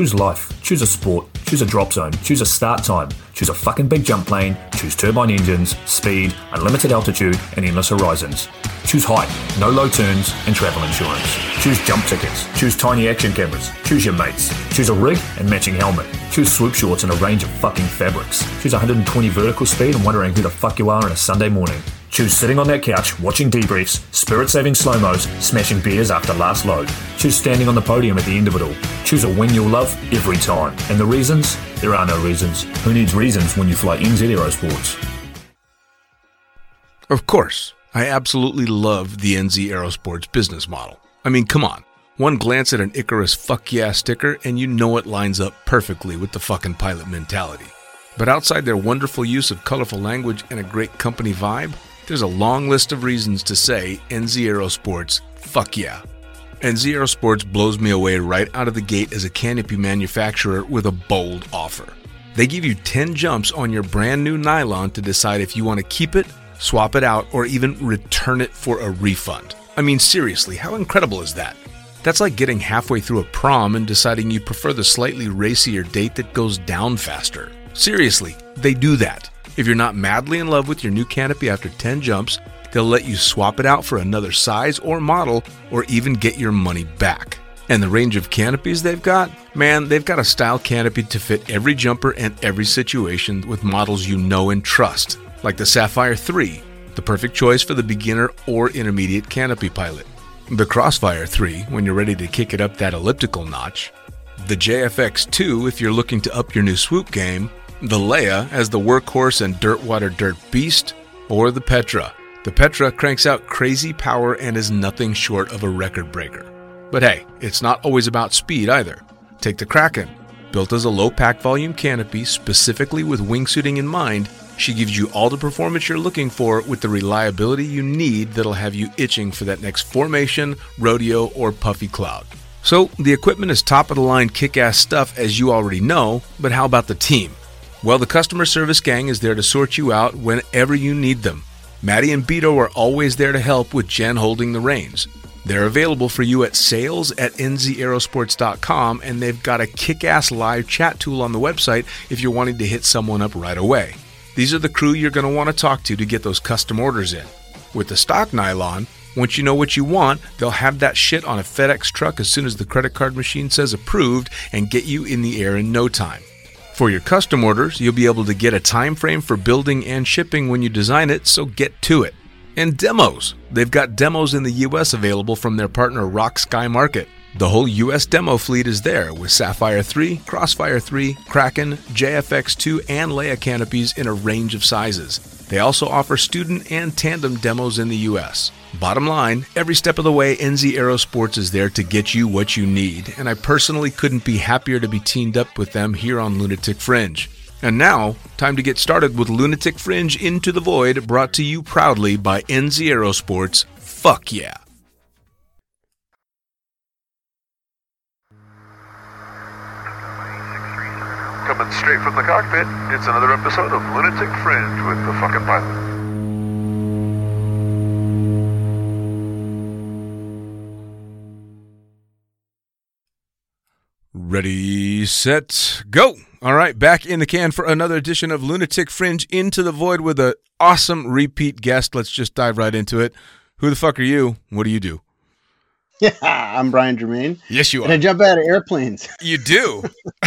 Choose life. Choose a sport. Choose a drop zone. Choose a start time. Choose a fucking big jump plane. Choose turbine engines, speed, unlimited altitude, and endless horizons. Choose height, no low turns, and travel insurance. Choose jump tickets. Choose tiny action cameras. Choose your mates. Choose a rig and matching helmet. Choose swoop shorts and a range of fucking fabrics. Choose 120 vertical speed and wondering who the fuck you are on a Sunday morning. Choose sitting on that couch, watching debriefs, spirit saving slow mos, smashing beers after last load. Choose standing on the podium at the end of it all. Choose a win you'll love every time. And the reasons? There are no reasons. Who needs reasons when you fly NZ Aerosports? Of course, I absolutely love the NZ Aerosports business model. I mean, come on. One glance at an Icarus fuck yeah sticker and you know it lines up perfectly with the fucking pilot mentality. But outside their wonderful use of colorful language and a great company vibe, there's a long list of reasons to say NZ Aerosports, fuck yeah. NZ Aerosports blows me away right out of the gate as a canopy manufacturer with a bold offer. They give you 10 jumps on your brand new nylon to decide if you want to keep it, swap it out, or even return it for a refund. I mean, seriously, how incredible is that? That's like getting halfway through a prom and deciding you prefer the slightly racier date that goes down faster. Seriously, they do that. If you're not madly in love with your new canopy after 10 jumps, they'll let you swap it out for another size or model or even get your money back. And the range of canopies they've got? Man, they've got a style canopy to fit every jumper and every situation with models you know and trust, like the Sapphire 3, the perfect choice for the beginner or intermediate canopy pilot. The Crossfire 3, when you're ready to kick it up that elliptical notch. The JFX 2, if you're looking to up your new swoop game the Leia as the workhorse and Dirtwater Dirt Beast, or the Petra. The Petra cranks out crazy power and is nothing short of a record breaker. But hey, it's not always about speed either. Take the Kraken. Built as a low pack volume canopy specifically with wingsuiting in mind, she gives you all the performance you're looking for with the reliability you need that'll have you itching for that next formation, rodeo, or puffy cloud. So, the equipment is top of the line kick ass stuff as you already know, but how about the team? Well, the customer service gang is there to sort you out whenever you need them. Maddie and Beto are always there to help with Jen holding the reins. They're available for you at sales at nzaerosports.com, and they've got a kick ass live chat tool on the website if you're wanting to hit someone up right away. These are the crew you're going to want to talk to to get those custom orders in. With the stock nylon, once you know what you want, they'll have that shit on a FedEx truck as soon as the credit card machine says approved and get you in the air in no time. For your custom orders, you'll be able to get a time frame for building and shipping when you design it, so get to it. And demos. They've got demos in the US available from their partner Rock Sky Market. The whole US demo fleet is there with Sapphire 3, Crossfire 3, Kraken, JFX2, and Leia canopies in a range of sizes. They also offer student and tandem demos in the US. Bottom line, every step of the way, NZ Aerosports is there to get you what you need, and I personally couldn't be happier to be teamed up with them here on Lunatic Fringe. And now, time to get started with Lunatic Fringe Into the Void, brought to you proudly by NZ Aerosports. Fuck yeah! Coming straight from the cockpit, it's another episode of Lunatic Fringe with the fucking pilot. Ready, set, go. All right, back in the can for another edition of Lunatic Fringe Into the Void with an awesome repeat guest. Let's just dive right into it. Who the fuck are you? What do you do? Yeah, I'm Brian Germain. Yes, you are. And I jump out of airplanes. You do.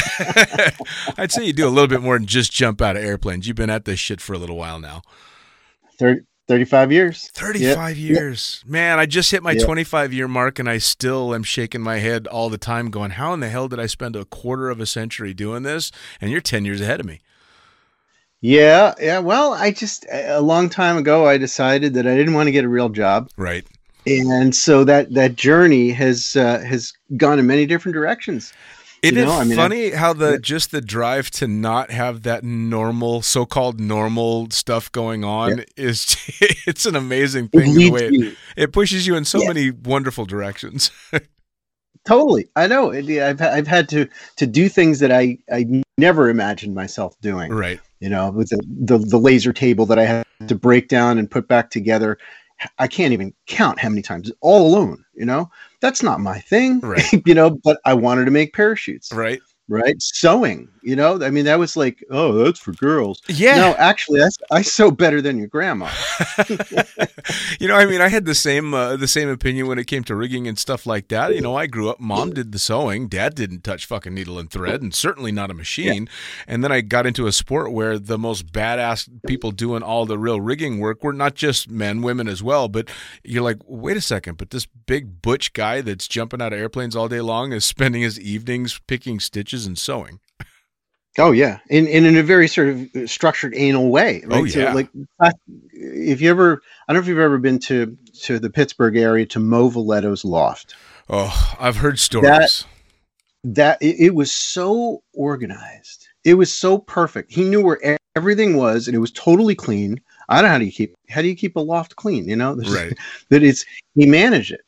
I'd say you do a little bit more than just jump out of airplanes. You've been at this shit for a little while now. 30, 35 years. 35 yep. years. Yep. Man, I just hit my yep. 25 year mark and I still am shaking my head all the time going, how in the hell did I spend a quarter of a century doing this? And you're 10 years ahead of me. Yeah, yeah. Well, I just a long time ago I decided that I didn't want to get a real job. Right and so that that journey has uh, has gone in many different directions. It is I mean, funny I, how the just the drive to not have that normal, so-called normal stuff going on yeah. is it's an amazing thing. It, the way it, it, pushes you in so yeah. many wonderful directions. totally, I know. I've I've had to to do things that I I never imagined myself doing. Right. You know, with the, the the laser table that I had to break down and put back together I can't even count how many times all alone, you know, that's not my thing, right. you know, but I wanted to make parachutes. Right. right? Sewing, you know, I mean, that was like, oh, that's for girls. Yeah. No, actually, I, I sew better than your grandma. you know, I mean, I had the same uh, the same opinion when it came to rigging and stuff like that. You know, I grew up, mom did the sewing, dad didn't touch fucking needle and thread, and certainly not a machine. And then I got into a sport where the most badass people doing all the real rigging work were not just men, women as well. But you're like, wait a second, but this big butch guy that's jumping out of airplanes all day long is spending his evenings picking stitches and sewing. Oh yeah, in, in in a very sort of structured anal way. Right? Oh, yeah. So, like uh, if you ever, I don't know if you've ever been to to the Pittsburgh area to Mo Viletto's loft. Oh, I've heard stories. That it, it was so organized. It was so perfect. He knew where everything was, and it was totally clean. I don't know how do you keep how do you keep a loft clean? You know, There's- Right. That it's he managed it.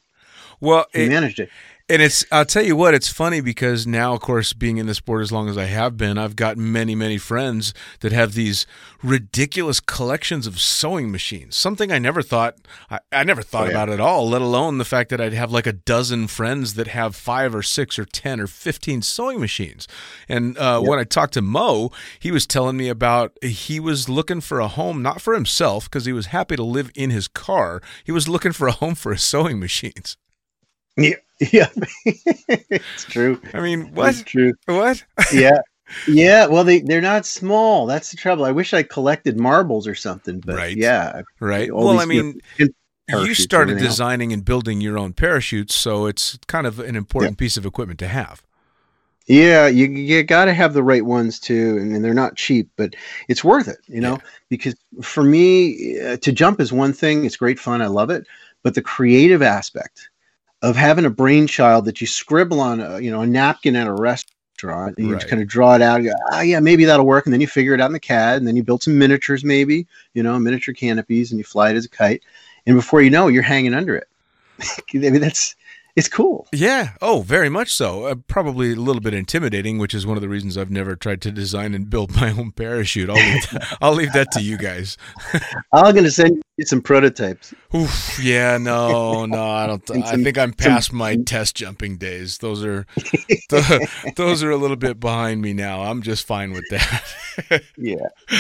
well, He it, managed it. And it's I'll tell you what, it's funny because now of course being in the sport as long as I have been, I've got many, many friends that have these ridiculous collections of sewing machines. Something I never thought I, I never thought Oh, yeah. about at all, let alone the fact that I'd have like a dozen friends that have five or six or ten or fifteen sewing machines. And uh, when I talked to Mo, he was telling me about he was looking for a home not for himself because he was happy to live in his car. He was looking for a home for his sewing machines. Yeah, yeah, it's true. I mean, what? It's true. What? yeah yeah well they they're not small that's the trouble i wish i collected marbles or something but Right. yeah Right. Well, I mean, you started designing and building your own parachutes, so it's kind of an important piece of equipment to have. yeah you you got to have the right ones too and, and they're not cheap but it's worth it you know because for me uh, to jump is one thing it's great fun i love it but the creative aspect of having a brainchild that you scribble on a you know a napkin at a restaurant and you Right. just kind of draw it out you go, ah yeah maybe that'll work and then you figure it out in the cad and then you build some miniatures maybe you know miniature canopies and you fly it as a kite and before you know it, you're hanging under it i mean that's it's cool Yeah. Oh, very much so. Uh, probably a little bit intimidating, which is one of the reasons I've never tried to design and build my own parachute. I'll leave, I'll leave that to you guys. i'm gonna send you some prototypes Oof, yeah, no, no, I don't. And I think I'm some- past my test jumping days. Those are, th- those are a little bit behind me now. I'm just fine with that. yeah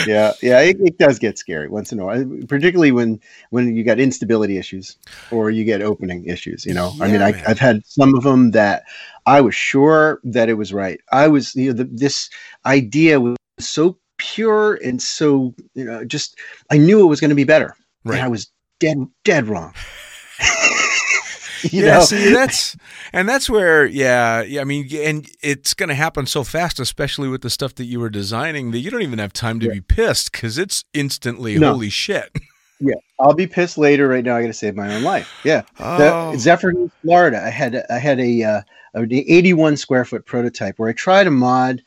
yeah yeah it, it does get scary once in a while particularly when when you got instability issues or you get opening issues you know i mean I, man. i've had some of them that i was sure that it was right i was you know the, this idea was so pure and so you know just i knew it was going to be better Right. and i was dead dead wrong you yeah, know see, that's and that's where, yeah, yeah. I mean, and it's going to happen so fast, especially with the stuff that you were designing, that you don't even have time to be pissed because it's instantly No. holy shit. yeah i'll be pissed later right now i gotta save my own life yeah Oh. The, Zephyrhills, Florida. I had I had a uh, an 81 square foot prototype where I tried a mod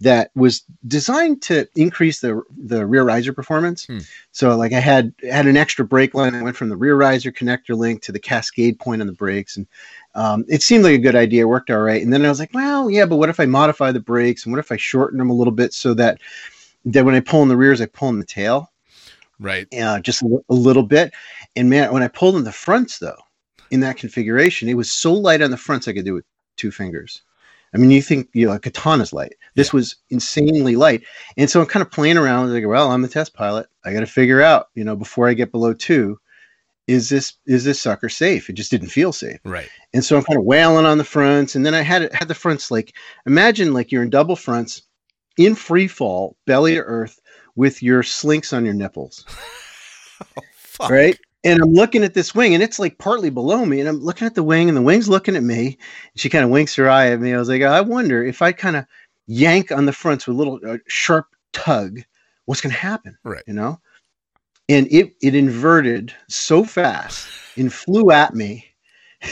that was designed to increase the the rear riser performance. Hmm. So like I had had an extra brake line that went from the rear riser connector link to the cascade point on the brakes, and um, it seemed like a good idea. It worked all right. And then I was like, well, yeah, but what if I modify the brakes and what if I shorten them a little bit so that that when I pull in the rears, I pull in the tail Right. uh, just a, a little bit. And man, when I pulled in the fronts though, in that configuration, it was so light on the fronts I could do it with two fingers. I mean, you think you know a katana's light. This was insanely light, and so I'm kind of playing around. Like, well, I'm the test pilot. I got to figure out, you know, before I get below two, is this is this sucker safe? It just didn't feel safe, Right. and so I'm kind of wailing on the fronts, and then I had it had the fronts like imagine like you're in double fronts, in free fall, belly to earth, with your slinks on your nipples oh, Fuck. right? And I'm looking at this wing, and it's like partly below me, and I'm looking at the wing, and the wing's looking at me. She kind of winks her eye at me. I was like, I wonder if I kind of yank on the fronts with a little uh, sharp tug, what's going to happen? Right. You know? And it it inverted so fast and flew at me,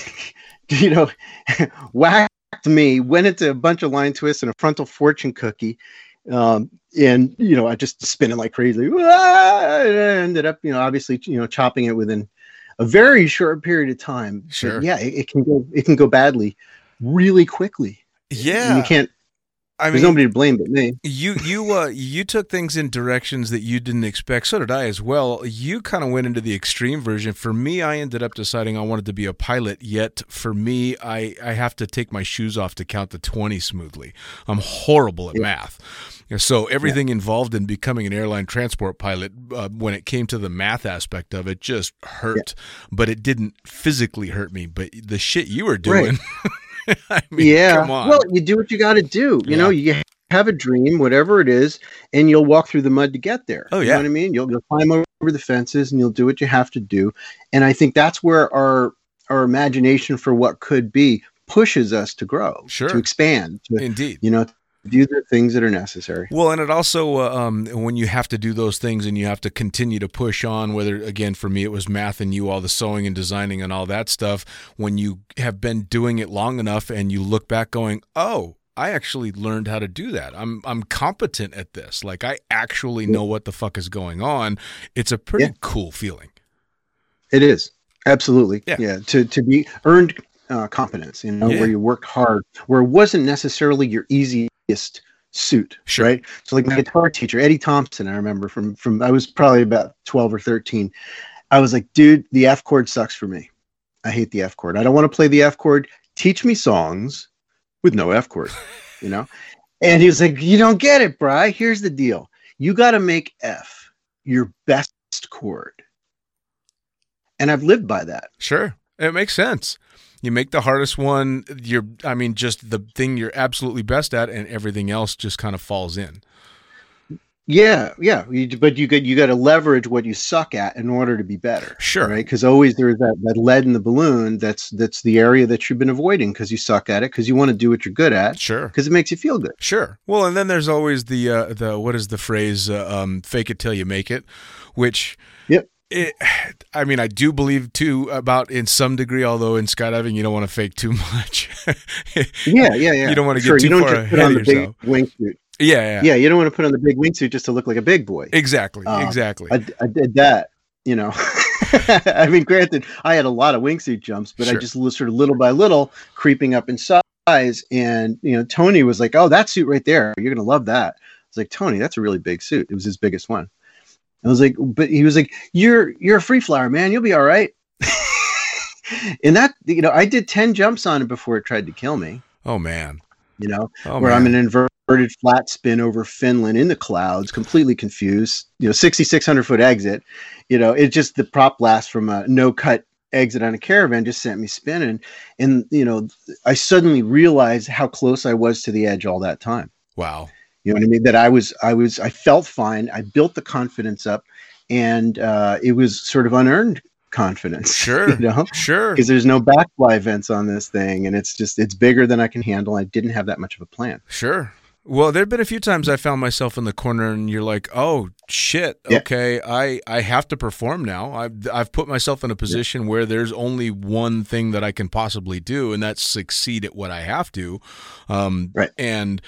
you know, whacked me, went into a bunch of line twists and a frontal fortune cookie. Um, and you know, I just spinning like crazy. Ah, and I ended up, you know, obviously, you know, chopping it within a very short period of time. But Sure. yeah, it, it can go it can go badly really quickly. And Yeah. you can't I There's mean, nobody to blame but me. you you uh you took things in directions that you didn't expect. So did I as well. You kind of went into the extreme version. For me, I ended up deciding I wanted to be a pilot. Yet for me, I I have to take my shoes off to count the twenty smoothly. I'm horrible at math. So everything involved in becoming an airline transport pilot, uh, when it came to the math aspect of it, just hurt. But it didn't physically hurt me. But the shit you were doing, I mean, yeah. come on. Well, you do what you got to do. You know, you have a dream, whatever it is, and you'll walk through the mud to get there. Oh, You yeah. know what I mean? You'll, you'll climb over the fences and you'll do what you have to do. And I think that's where our our imagination for what could be pushes us to grow, Sure. to expand, to Indeed. you know, do the things that are necessary. Well, and it also uh, um, when you have to do those things and you have to continue to push on. Whether again for me it was math and you all the sewing and designing and all that stuff. When you have been doing it long enough and you look back, going, "Oh, I actually learned how to do that. I'm I'm competent at this. Like I actually know what the fuck is going on." It's a pretty Yeah. cool feeling. It is absolutely Yeah. yeah. To to be earned uh, competence, you know, Yeah. where you worked hard, where it wasn't necessarily your easiest suit, Sure. right? So like my guitar teacher, Eddie Thompson, I remember from from I was probably about twelve or thirteen. I was like, dude, the F chord sucks for me. I hate the F chord. I don't want to play the F chord. Teach me songs with no F chord, you know. And he was like, you don't get it, Bry. Here's the deal. You got to make F your best chord. And I've lived by that. Sure, it makes sense. You make the hardest one. You're, I mean, just the thing you're absolutely best at, and everything else just kind of falls in. Yeah, yeah. You, but you got you got to leverage what you suck at in order to be better. Sure. Right? Because always there's that, that lead in the balloon. That's that's the area that you've been avoiding because you suck at it because you want to do what you're good at Sure. because it makes you feel good. Sure. Well, and then there's always the uh, the what is the phrase? Uh, um, "Fake it till you make it," which. It, I mean, I do believe too about in some degree. Although in skydiving, you don't want to fake too much. Yeah, yeah, yeah. You don't wanna get Sure, too you don't far ahead on of the yourself. big wingsuit. yeah, yeah, Yeah, you don't want to put on the big wingsuit just to look like a big boy. Exactly. Um, exactly. I, I did that, you know. I mean, granted, I had a lot of wingsuit jumps, but Sure. I just sort of little by little creeping up in size. And you know, Tony was like, "Oh, that suit right there, you're gonna love that." I was like, "Tony, that's a really big suit." It was his biggest one. I was like, but he was like, "You're you're a free flower, man. You'll be all right." and that, you know, I did ten jumps on it before it tried to kill me. oh man. You know, Oh where man. I'm an inverted flat spin over Finland in the clouds, completely confused. You know, 6,600 foot exit. You know, it just the prop blast from a no cut exit on a caravan just sent me spinning. And, you know, I suddenly realized how close I was to the edge all that time. wow. You know what I mean? That I was, I was, I felt fine. I built the confidence up and uh, it was sort of unearned confidence. Sure. You know? Sure. Because there's no backfly events on this thing, and it's just it's bigger than I can handle. I didn't have that much of a plan. Sure. Well, there've been a few times I found myself in the corner, and you're like, "Oh shit, Yeah. okay, I I have to perform now. I've I've put myself in a position where there's only one thing that I can possibly do, and that's succeed at what I have to." Um, Right. And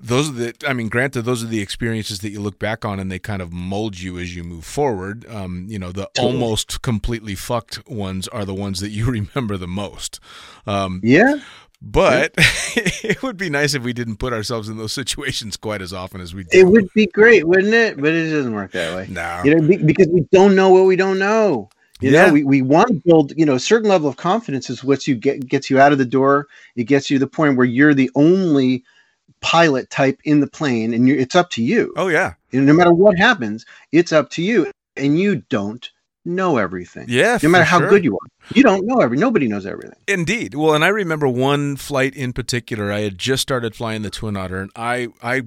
those are the. I mean, granted, those are the experiences that you look back on, and they kind of mold you as you move forward. Um, you know, the Totally. almost completely fucked ones are the ones that you remember the most. Um, Yeah, but it would be nice if we didn't put ourselves in those situations quite as often as we do. it would be great, wouldn't it? But it doesn't work that way. No. You know, because we don't know what we don't know. You Yeah. know, we, we want to build, you know, a certain level of confidence is what you get gets you out of the door. It gets you to the point where you're the only pilot type in the plane, and you it's up to you. oh yeah. And no matter what happens, it's up to you, and you don't know everything. Yeah. No matter how sure. good you are, you don't know every. Nobody knows everything. Indeed. Well, and I remember one flight in particular. I had just started flying the Twin Otter, and I I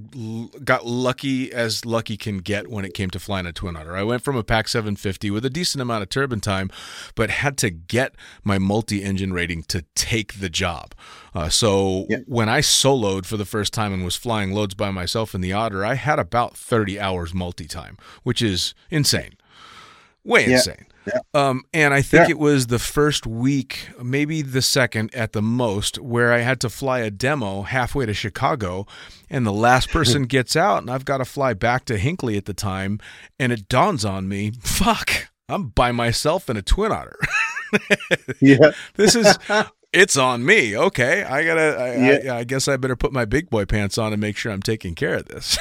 got lucky as lucky can get when it came to flying a Twin Otter. I went from a Pac 750 with a decent amount of turbine time, but had to get my multi-engine rating to take the job. Uh, so Yeah. when I soloed for the first time and was flying loads by myself in the Otter, I had about 30 hours multi-time, which is insane. Way Yeah. insane. Yeah. Um, and I think Yeah. it was the first week, maybe the second at the most, where I had to fly a demo halfway to Chicago, and the last person gets out, and I've got to fly back to Hinckley at the time, and it dawns on me, fuck, I'm by myself in a Twin Otter. Yeah, this is it's on me. Okay, I gotta. I, Yeah. I, I guess I better put my big boy pants on and make sure I'm taking care of this.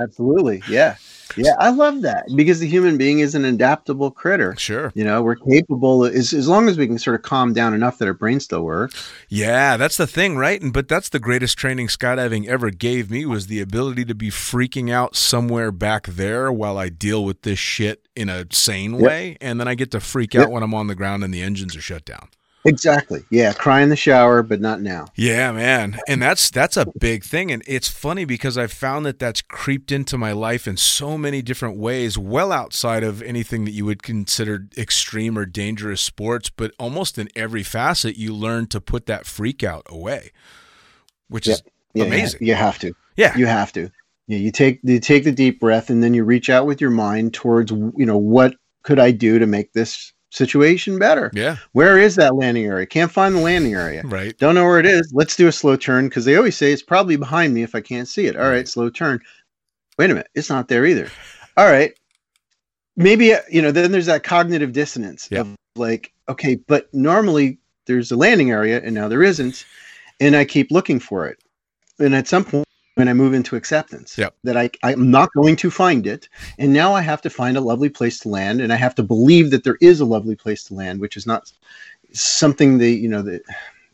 Absolutely. Yeah. Yeah. I love that because the human being is an adaptable critter. sure. You know, we're capable as, as long as we can sort of calm down enough that our brain still works. Yeah, that's the thing, right? And but that's the greatest training skydiving ever gave me was the ability to be freaking out somewhere back there while I deal with this shit in a sane Yep. way, and then I get to freak Yep. out when I'm on the ground and the engines are shut down. Exactly. Yeah. Cry in the shower, but not now. Yeah, man. And that's that's a big thing and it's funny because I've found that that's creeped into my life in so many different ways, well outside of anything that you would consider extreme or dangerous sports, but almost in every facet you learn to put that freak out away. Which is Yeah, Amazing. You have to. yeah. You have to. Yeah, you take you take the deep breath and then you reach out with your mind towards you know what could I do to make this situation better? Yeah, Where is that landing area? Can't find the landing area. right. Don't know where it is. Let's do a slow turn because they always say it's probably behind me if I can't see it. All right, slow turn. Wait a minute, it's not there either. All right, maybe uh, you know. Then there's that cognitive dissonance Yeah. of like, okay, but normally there's a landing area and now there isn't, and I keep looking for it, and at some point. When I move into acceptance, Yep. that I I'm not going to find it, and now I have to find a lovely place to land, and I have to believe that there is a lovely place to land, which is not something that you know that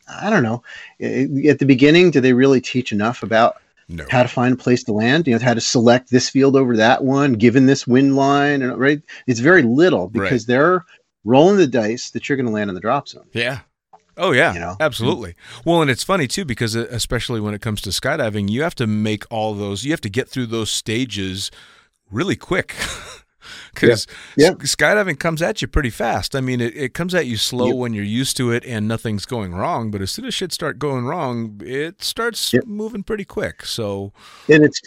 I don't know. At the beginning, do they really teach enough about No. how to find a place to land? You know, how to select this field over that one, given this wind line, and right? It's very little because they're rolling the dice that you're going to land in the drop zone. Yeah. Oh yeah, You know? absolutely. Well, and it's funny too because uh, especially when it comes to skydiving, you have to make all those. You have to get through those stages really quick. Because Yep. skydiving comes at you pretty fast. I mean, it, it comes at you slow Yep. when you're used to it and nothing's going wrong. But as soon as shit start going wrong, it starts Yep. moving pretty quick. So And it's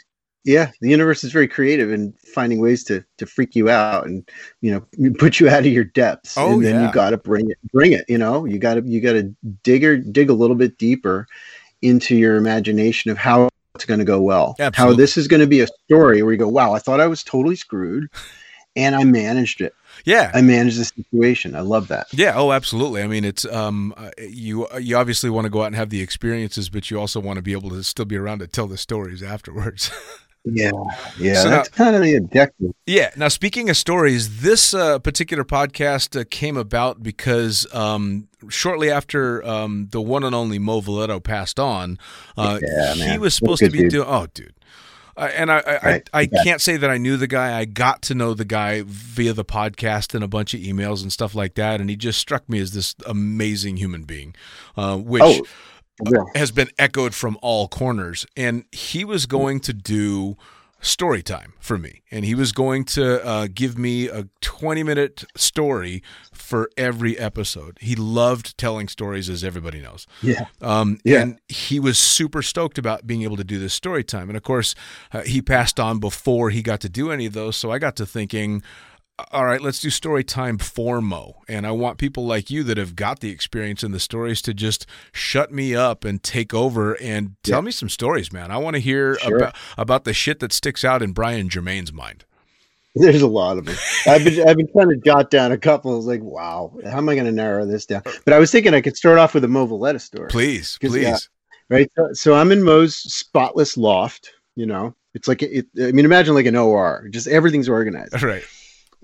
yeah, the universe is very creative in finding ways to to freak you out and you know put you out of your depths. Oh, and then yeah. you got to bring it, bring it. You know, you got to you got to dig or dig a little bit deeper into your imagination of how it's going to go well. How this is going to be a story where you go, wow, I thought I was totally screwed, and I managed it. yeah, I managed the situation. I love that. Yeah, oh, absolutely. I mean, it's um, uh, you you obviously want to go out and have the experiences, but you also want to be able to still be around to tell the stories afterwards. Yeah, yeah, So that's kind of the objective. yeah. Now, speaking of stories, this uh, particular podcast uh, came about because um, shortly after um, the one and only Mo Viletto passed on, uh, Yeah, he man. was supposed to be doing. Oh, dude. Uh, and I, I, Right. I, I Yeah. can't say that I knew the guy. I got to know the guy via the podcast and a bunch of emails and stuff like that. And he just struck me as this amazing human being, uh, which Oh, yeah. has been echoed from all corners. And he was going to do story time for me. And he was going to uh, give me a 20 minute story for every episode. He loved telling stories, as everybody knows. yeah, Um, Yeah. And he was super stoked about being able to do this story time. And of course, uh, he passed on before he got to do any of those. So I got to thinking, all right, let's do story time for Mo. And I want people like you that have got the experience in the stories to just shut me up and take over and tell Yeah. me some stories, man. I want to hear Sure. about, about the shit that sticks out in Brian Germain's mind. There's a lot of it. I've been I've been trying to jot down a couple. I was like, wow, how am I going to narrow this down? Uh, but I was thinking I could start off with a Mo Viletto story, Please, please. yeah. right? So, so I'm in Mo's spotless loft. You know, it's like it. I mean, imagine like an OR. Just everything's organized. Right.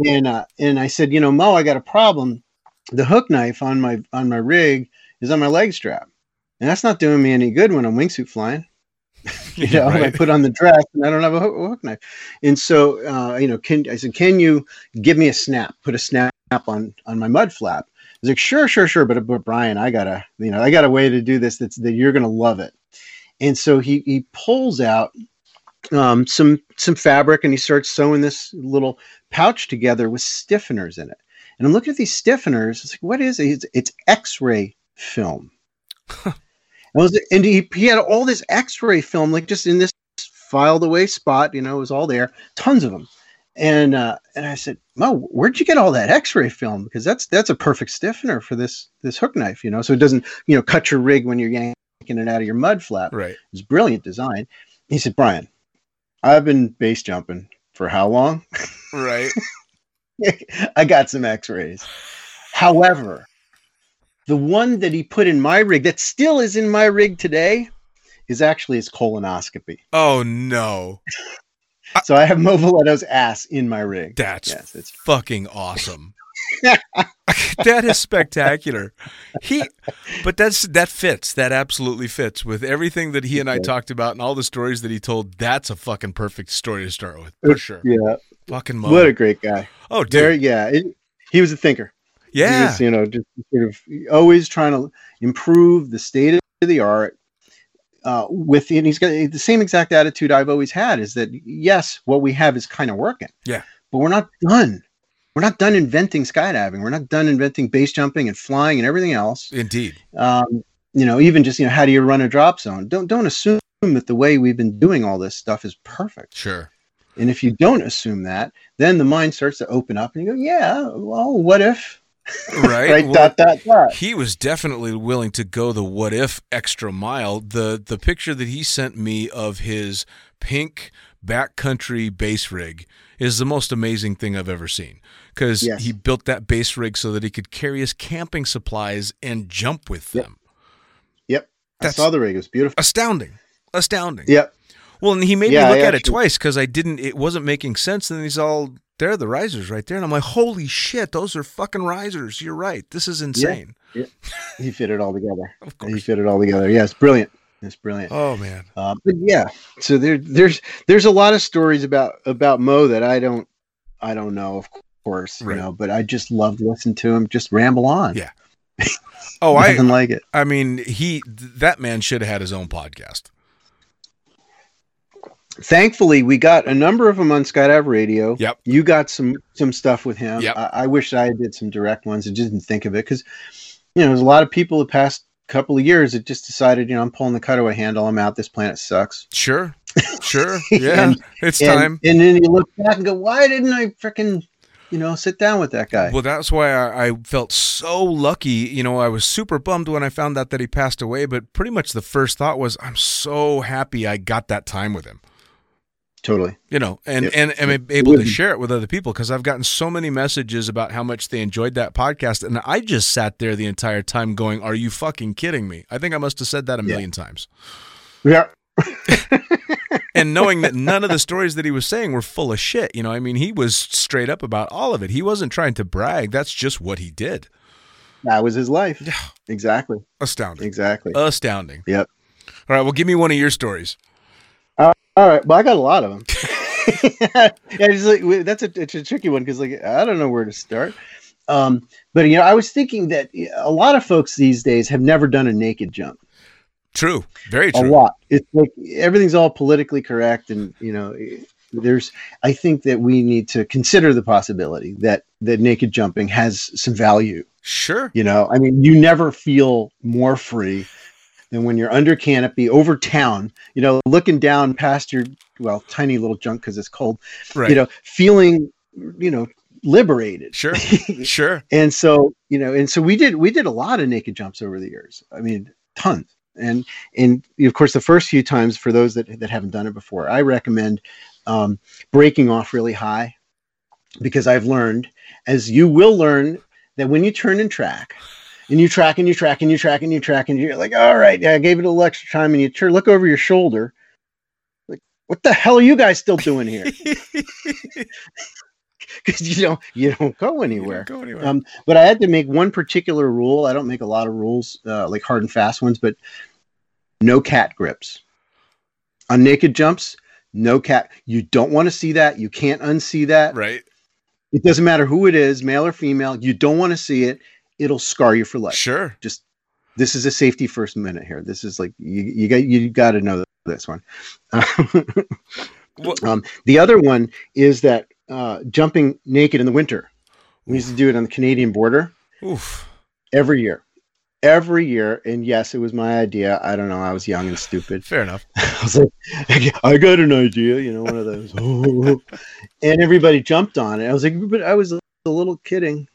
And uh, and I said, you know, Mo, I got a problem. The hook knife on my on my rig is on my leg strap, and that's not doing me any good when I'm wingsuit flying. you know, I put on the dress and I don't have a hook, a hook knife. And so, uh, you know, can I said, can you give me a snap? Put a snap on on my mud flap. He's like, sure, sure, sure. But, but Brian, I gotta, you know, I got a way to do this that's that you're gonna love it. And so he he pulls out um, some some fabric and he starts sewing this little pouch together with stiffeners in it. And I'm looking at these stiffeners. It's like, what is it? It's, it's X-ray film. and, was, and he, he had all this X-ray film, like just in this filed away spot. You know, it was all there, tons of them. And uh, and I said, Mo, where'd you get all that X-ray film? Because that's that's a perfect stiffener for this this hook knife. You know, so it doesn't you know cut your rig when you're yanking it out of your mud flap. Right. It's brilliant design. He said, Brian, I've been base jumping for how long? Right. I got some x-rays. However, the one that he put in my rig that still is in my rig today is actually his colonoscopy. Oh no. So I have Mo Viletto's ass in my rig. That's Yes, it's fucking awesome. that is spectacular. He but that's that fits. That absolutely fits with everything that he and I talked about and all the stories that he told. That's a fucking perfect story to start with. For sure. yeah. Fucking Mo. What a great guy. oh dude. Very yeah. It, he was a thinker. Yeah. was, you know, just sort of always trying to improve the state of the art. Uh, with and he's got the same exact attitude I've always had is that yes, what we have is kind of working. Yeah. But we're not done. We're not done inventing skydiving. We're not done inventing base jumping and flying and everything else. Indeed. Um, you know, even just you know, how do you run a drop zone? Don't don't assume that the way we've been doing all this stuff is perfect. Sure. And if you don't assume that, then the mind starts to open up and you go, yeah, well, what if? Right. right, Well, dot dot dot. he was definitely willing to go the what if extra mile. The the picture that he sent me of his pink backcountry base rig is the most amazing thing I've ever seen. Because Yes. he built that base rig so that he could carry his camping supplies and jump with them. Yep. That's- I saw the rig. It was beautiful. Astounding. Astounding. Yep. Well, and he made Yeah, me look I at it twice because I didn't. It wasn't making sense. And he's all there, are the risers right there, and I'm like, holy shit, those are fucking risers. You're right. This is insane. He fit it all together. Of He course. fit it all together. Yeah, it's brilliant. It's brilliant. Oh man. Uh, but yeah, so there, there's there's a lot of stories about about Mo that I don't I don't know, of course, Right. you know, but I just loved listening to him just ramble on. Yeah. Oh, I. Like it. I mean, he. That man should have had his own podcast. Thankfully, we got a number of them on Skydive Radio. Yep. You got some some stuff with him. Yep. I, I wish I did some direct ones and just didn't think of it because you know there's a lot of people the past couple of years that just decided you know I'm pulling the cutaway handle. I'm out. This planet sucks. Sure. Sure. Yeah. And- it's and, time. And then you look back and go, why didn't I freaking you know sit down with that guy? Well, that's why I, I felt so lucky. You know, I was super bummed when I found out that he passed away, but pretty much the first thought was, I'm so happy I got that time with him. totally. You know, and Yep. and am able to share it with other people because I've gotten so many messages about how much they enjoyed that podcast, and I just sat there the entire time going, "Are you fucking kidding me?" I think I must have said that a Yeah. million times, Yeah. and knowing that none of the stories that he was saying were full of shit. You know, I mean, he was straight up about all of it. He wasn't trying to brag. That's just what he did. That was his life. Yeah. Exactly. Astounding. Exactly. Astounding. Yep. All right. Well, give me one of your stories. All right. Well, I got a lot of them. yeah, like, that's a, it's a tricky one because like I don't know where to start. Um, but you know, I was thinking that a lot of folks these days have never done a naked jump. True. Very true. A lot. It's like everything's all politically correct, and you know, there's. I think that we need to consider the possibility that that naked jumping has some value. Sure. You know, I mean, you never feel more free than when you're under canopy over town, you know, looking down past your, well, tiny little junk because it's cold, Right. you know, feeling, you know, liberated. Sure. Sure. and so, you know, and so we did, we did a lot of naked jumps over the years. I mean, tons. And, and of course, the first few times for those that, that haven't done it before, I recommend um, breaking off really high because I've learned, as you will learn, that when you turn and track, and you track and you track and you track and you track and you're like, all right, yeah, I gave it a little extra time, and you turn, look over your shoulder, like, what the hell are you guys still doing here? Because you don't you don't go anywhere. Go anywhere. Um, but I had to make one particular rule. I don't make a lot of rules, uh, like hard and fast ones, but no cat grips on naked jumps. No cat. You don't want to see that. You can't unsee that. right. It doesn't matter who it is, male or female. You don't want to see it. It'll scar you for life. Sure. Just this is a safety first minute here. This is like you you got you got to know this one. Well, um, the other one is that uh, jumping naked in the winter. We used to do it on the Canadian border oof. every year, every year. And yes, it was my idea. I don't know. I was young and stupid. Fair enough. I was like, I got an idea, you know, one of those. and everybody jumped on it. I was like, but I was a little kidding.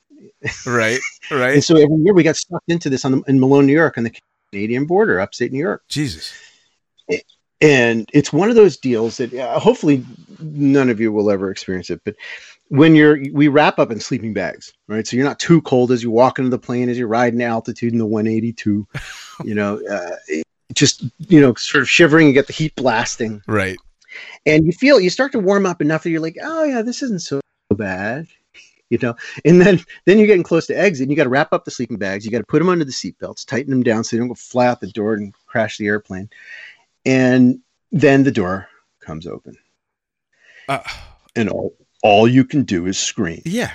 Right. Right. and so every year we got sucked into this on the, in Malone, New York, on the Canadian border, upstate New York. Jesus. And it's one of those deals that uh, hopefully none of you will ever experience it, but when you're we wrap up in sleeping bags, right? So you're not too cold as you walk into the plane as you're riding altitude in the 182. you know, uh, just you know, sort of shivering. You get the heat blasting, Right. and you feel you start to warm up enough that you're like, oh yeah, this isn't so bad. You know, and then then you're getting close to exit. And you got to wrap up the sleeping bags. You got to put them under the seat belts, tighten them down so they don't go fly out the door and crash the airplane. And then the door comes open, Uh, and all all you can do is scream. yeah.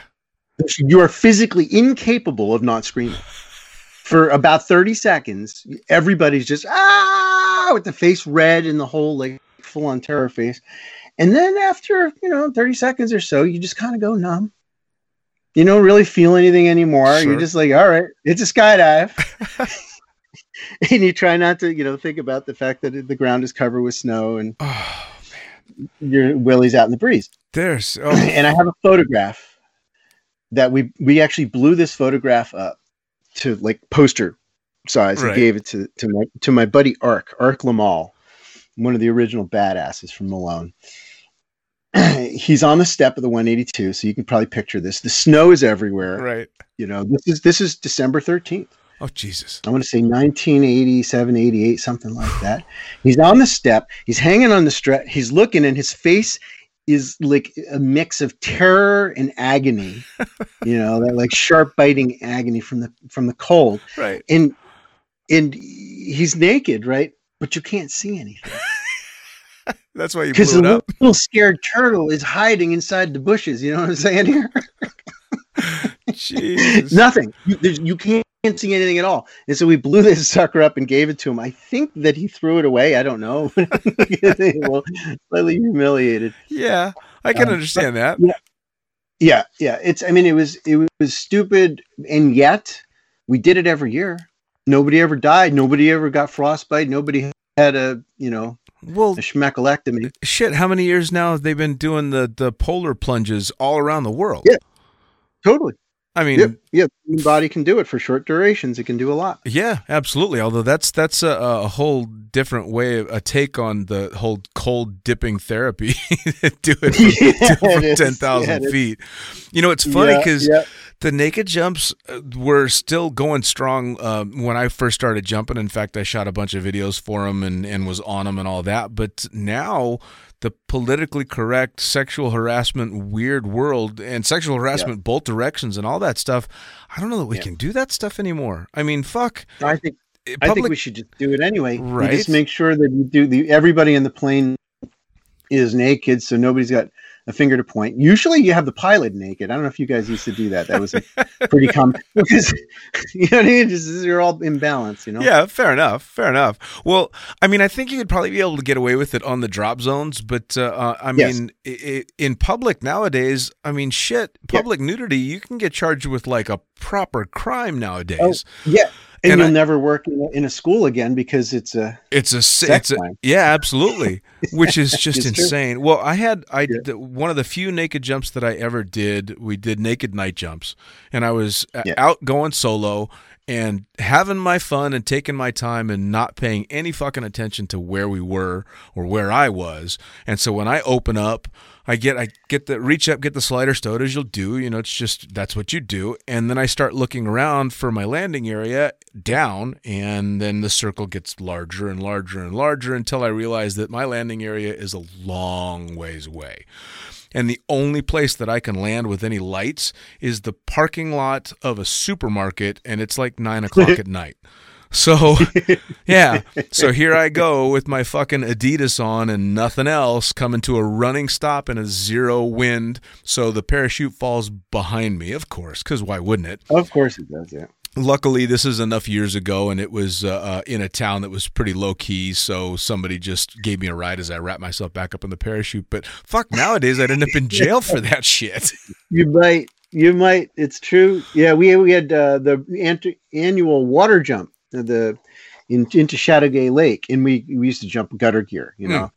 You are physically incapable of not screaming. For about 30 seconds, everybody's just ah with the face red and the whole like full on terror face. And then after, you know, 30 seconds or so, you just kind of go numb. You don't really feel anything anymore. Sure. You're just like, all right, it's a skydive. and you try not to, you know, think about the fact that the ground is covered with snow and Oh, your willy's out in the breeze. there's oh, and I have a photograph that we we actually blew this photograph up to like poster size Right. and gave it to to my to my buddy Ark Ark Lamal, one of the original badasses from Malone. He's on the step of the 182, so you can probably picture this. The snow is everywhere. right. You know, this is this is December 13th. Oh Jesus. I want to say 1987, 88, something like that. He's on the step. He's hanging on the strap. He's looking, and his face is like a mix of terror and agony. you know, that like sharp biting agony from the from the cold. Right. And and he's naked, right? But you can't see anything That's why you blew it little, up. little scared turtle is hiding inside the bushes. You know what I'm saying here? Jesus. Nothing. You, you can't see anything at all. And so we blew this sucker up and gave it to him. I think that he threw it away. I don't know. well, slightly humiliated. Yeah, I can Um, understand that. Yeah, yeah. It's. I mean, it was. It was stupid, and yet we did it every year. Nobody ever died. Nobody ever got frostbite. Nobody had a you know Well, a schmeckolectomy. shit. How many years now have they been doing the the polar plunges all around the world? Yeah. Totally. I mean, Yep. Yeah. The body can do it for short durations. It can do a lot. Yeah, absolutely. Although that's that's a, a whole different way, a take on the whole cold dipping therapy. do it from, Yeah, do it from it ten thousand Yeah, feet. You know, it's funny because yeah. The naked jumps uh, were still going strong um, when I first started jumping. In fact, I shot a bunch of videos for them and and was on them and all that. But now. The politically correct sexual harassment weird world and sexual harassment both directions and all that stuff. I don't know that we Yeah. can do that stuff anymore. I mean, fuck. I think Public, I think we should just do it anyway. You Right. just make sure that you do the everybody in the plane is naked, so nobody's got a finger to point. Usually, you have the pilot naked. I don't know if you guys used to do that. That was pretty common because you know what I mean. Just, you're all in balance, you know. Yeah, fair enough. Fair enough. Well, I mean, I think you could probably be able to get away with it on the drop zones, but uh, uh, I Yes. mean, i i in public nowadays, I mean, shit, Yeah. public nudity, you can get charged with like a proper crime nowadays. Oh, yeah. And, And you'll I- never work in a, in a school again because it's a It's a it's a, yeah, absolutely, which is just It's true. insane. Well, I had I Yeah. one of the few naked jumps that I ever did. We did naked night jumps, and I was uh, Yeah. out going solo and having my fun and taking my time and not paying any fucking attention to where we were or where I was. And so when I open up, I get I get the reach up, get the slider stowed as you'll do. You know, it's just that's what you do. And then I start looking around for my landing area down, and then the circle gets larger and larger and larger until I realize that my landing area is a long ways away. And the only place that I can land with any lights is the parking lot of a supermarket, and it's like nine o'clock at night. So, yeah. So here I go with my fucking Adidas on and nothing else, coming to a running stop in a zero wind. So the parachute falls behind me, of course, because why wouldn't it? of course it does. Yeah. Luckily, this is enough years ago, and it was uh, uh, in a town that was pretty low key. So somebody just gave me a ride as I wrapped myself back up in the parachute. But fuck, nowadays I'd end up in jail for that shit. You might. You might. It's true. Yeah, we we had uh, the annual water jump the in, into Chateaugay Lake, and we we used to jump gutter gear. You hmm. know,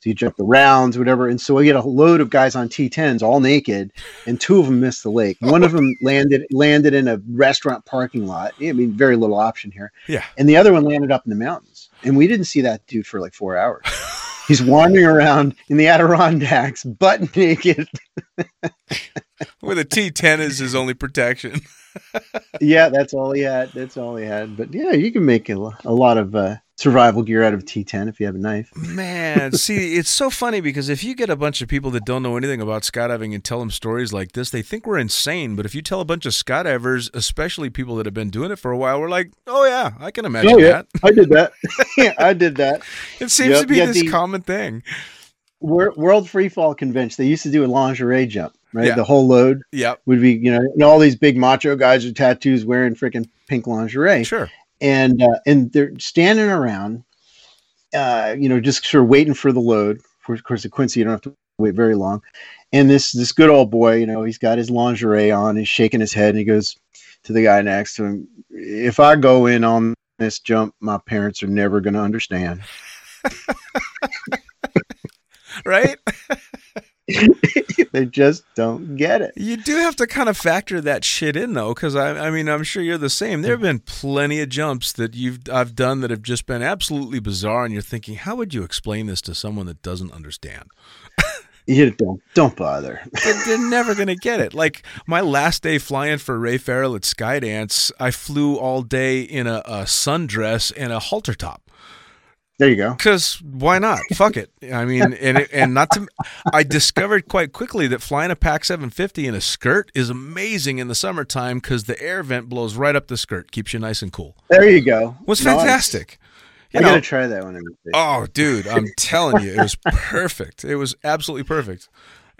so you jump the rounds, whatever. And so we get a load of guys on T10s, all naked, and two of them missed the lake. One of them landed landed in a restaurant parking lot. I mean, very little option here. Yeah. And the other one landed up in the mountains, and we didn't see that dude for like four hours. He's wandering around in the Adirondacks, butt naked. With a T10 is his only protection. yeah, that's all he had. That's all he had. But yeah, you can make a, a lot of uh, survival gear out of T10 if you have a knife. Man, see, it's so funny because if you get a bunch of people that don't know anything about skydiving and tell them stories like this, they think we're insane. But if you tell a bunch of skydivers, especially people that have been doing it for a while, we're like, oh, yeah, I can imagine Oh yeah, that. I did that. yeah, I did that. It seems Yep, to be yeah, this the- common thing. World Free Fall Convention. They used to do a lingerie jump, right? Yeah. The whole load Yep, would be, you know, and all these big macho guys with tattoos wearing freaking pink lingerie. sure. and uh, and they're standing around, uh, you know, just sort of waiting for the load. For of course, at Quincy, you don't have to wait very long. And this this good old boy, you know, he's got his lingerie on, he's shaking his head, and he goes to the guy next to him, "If I go in on this jump, my parents are never going to understand." Right? they just don't get it. You do have to kind of factor that shit in though, because I, I mean, I'm sure you're the same. There have been plenty of jumps that you've I've done that have just been absolutely bizarre, and you're thinking, how would you explain this to someone that doesn't understand? You don't don't bother. They're, never gonna get it. Like my last day flying for Ray Farrell at Skydance, I flew all day in a, a sundress and a halter top. There you go. Because why not? Fuck it. I mean, and it, and not to. I discovered quite quickly that flying a Pac 750 in a skirt is amazing in the summertime because the air vent blows right up the skirt, keeps you nice and cool. There you go. Was fantastic. I know, gotta try that one. Oh, dude, I'm telling you, it was perfect. It was absolutely perfect.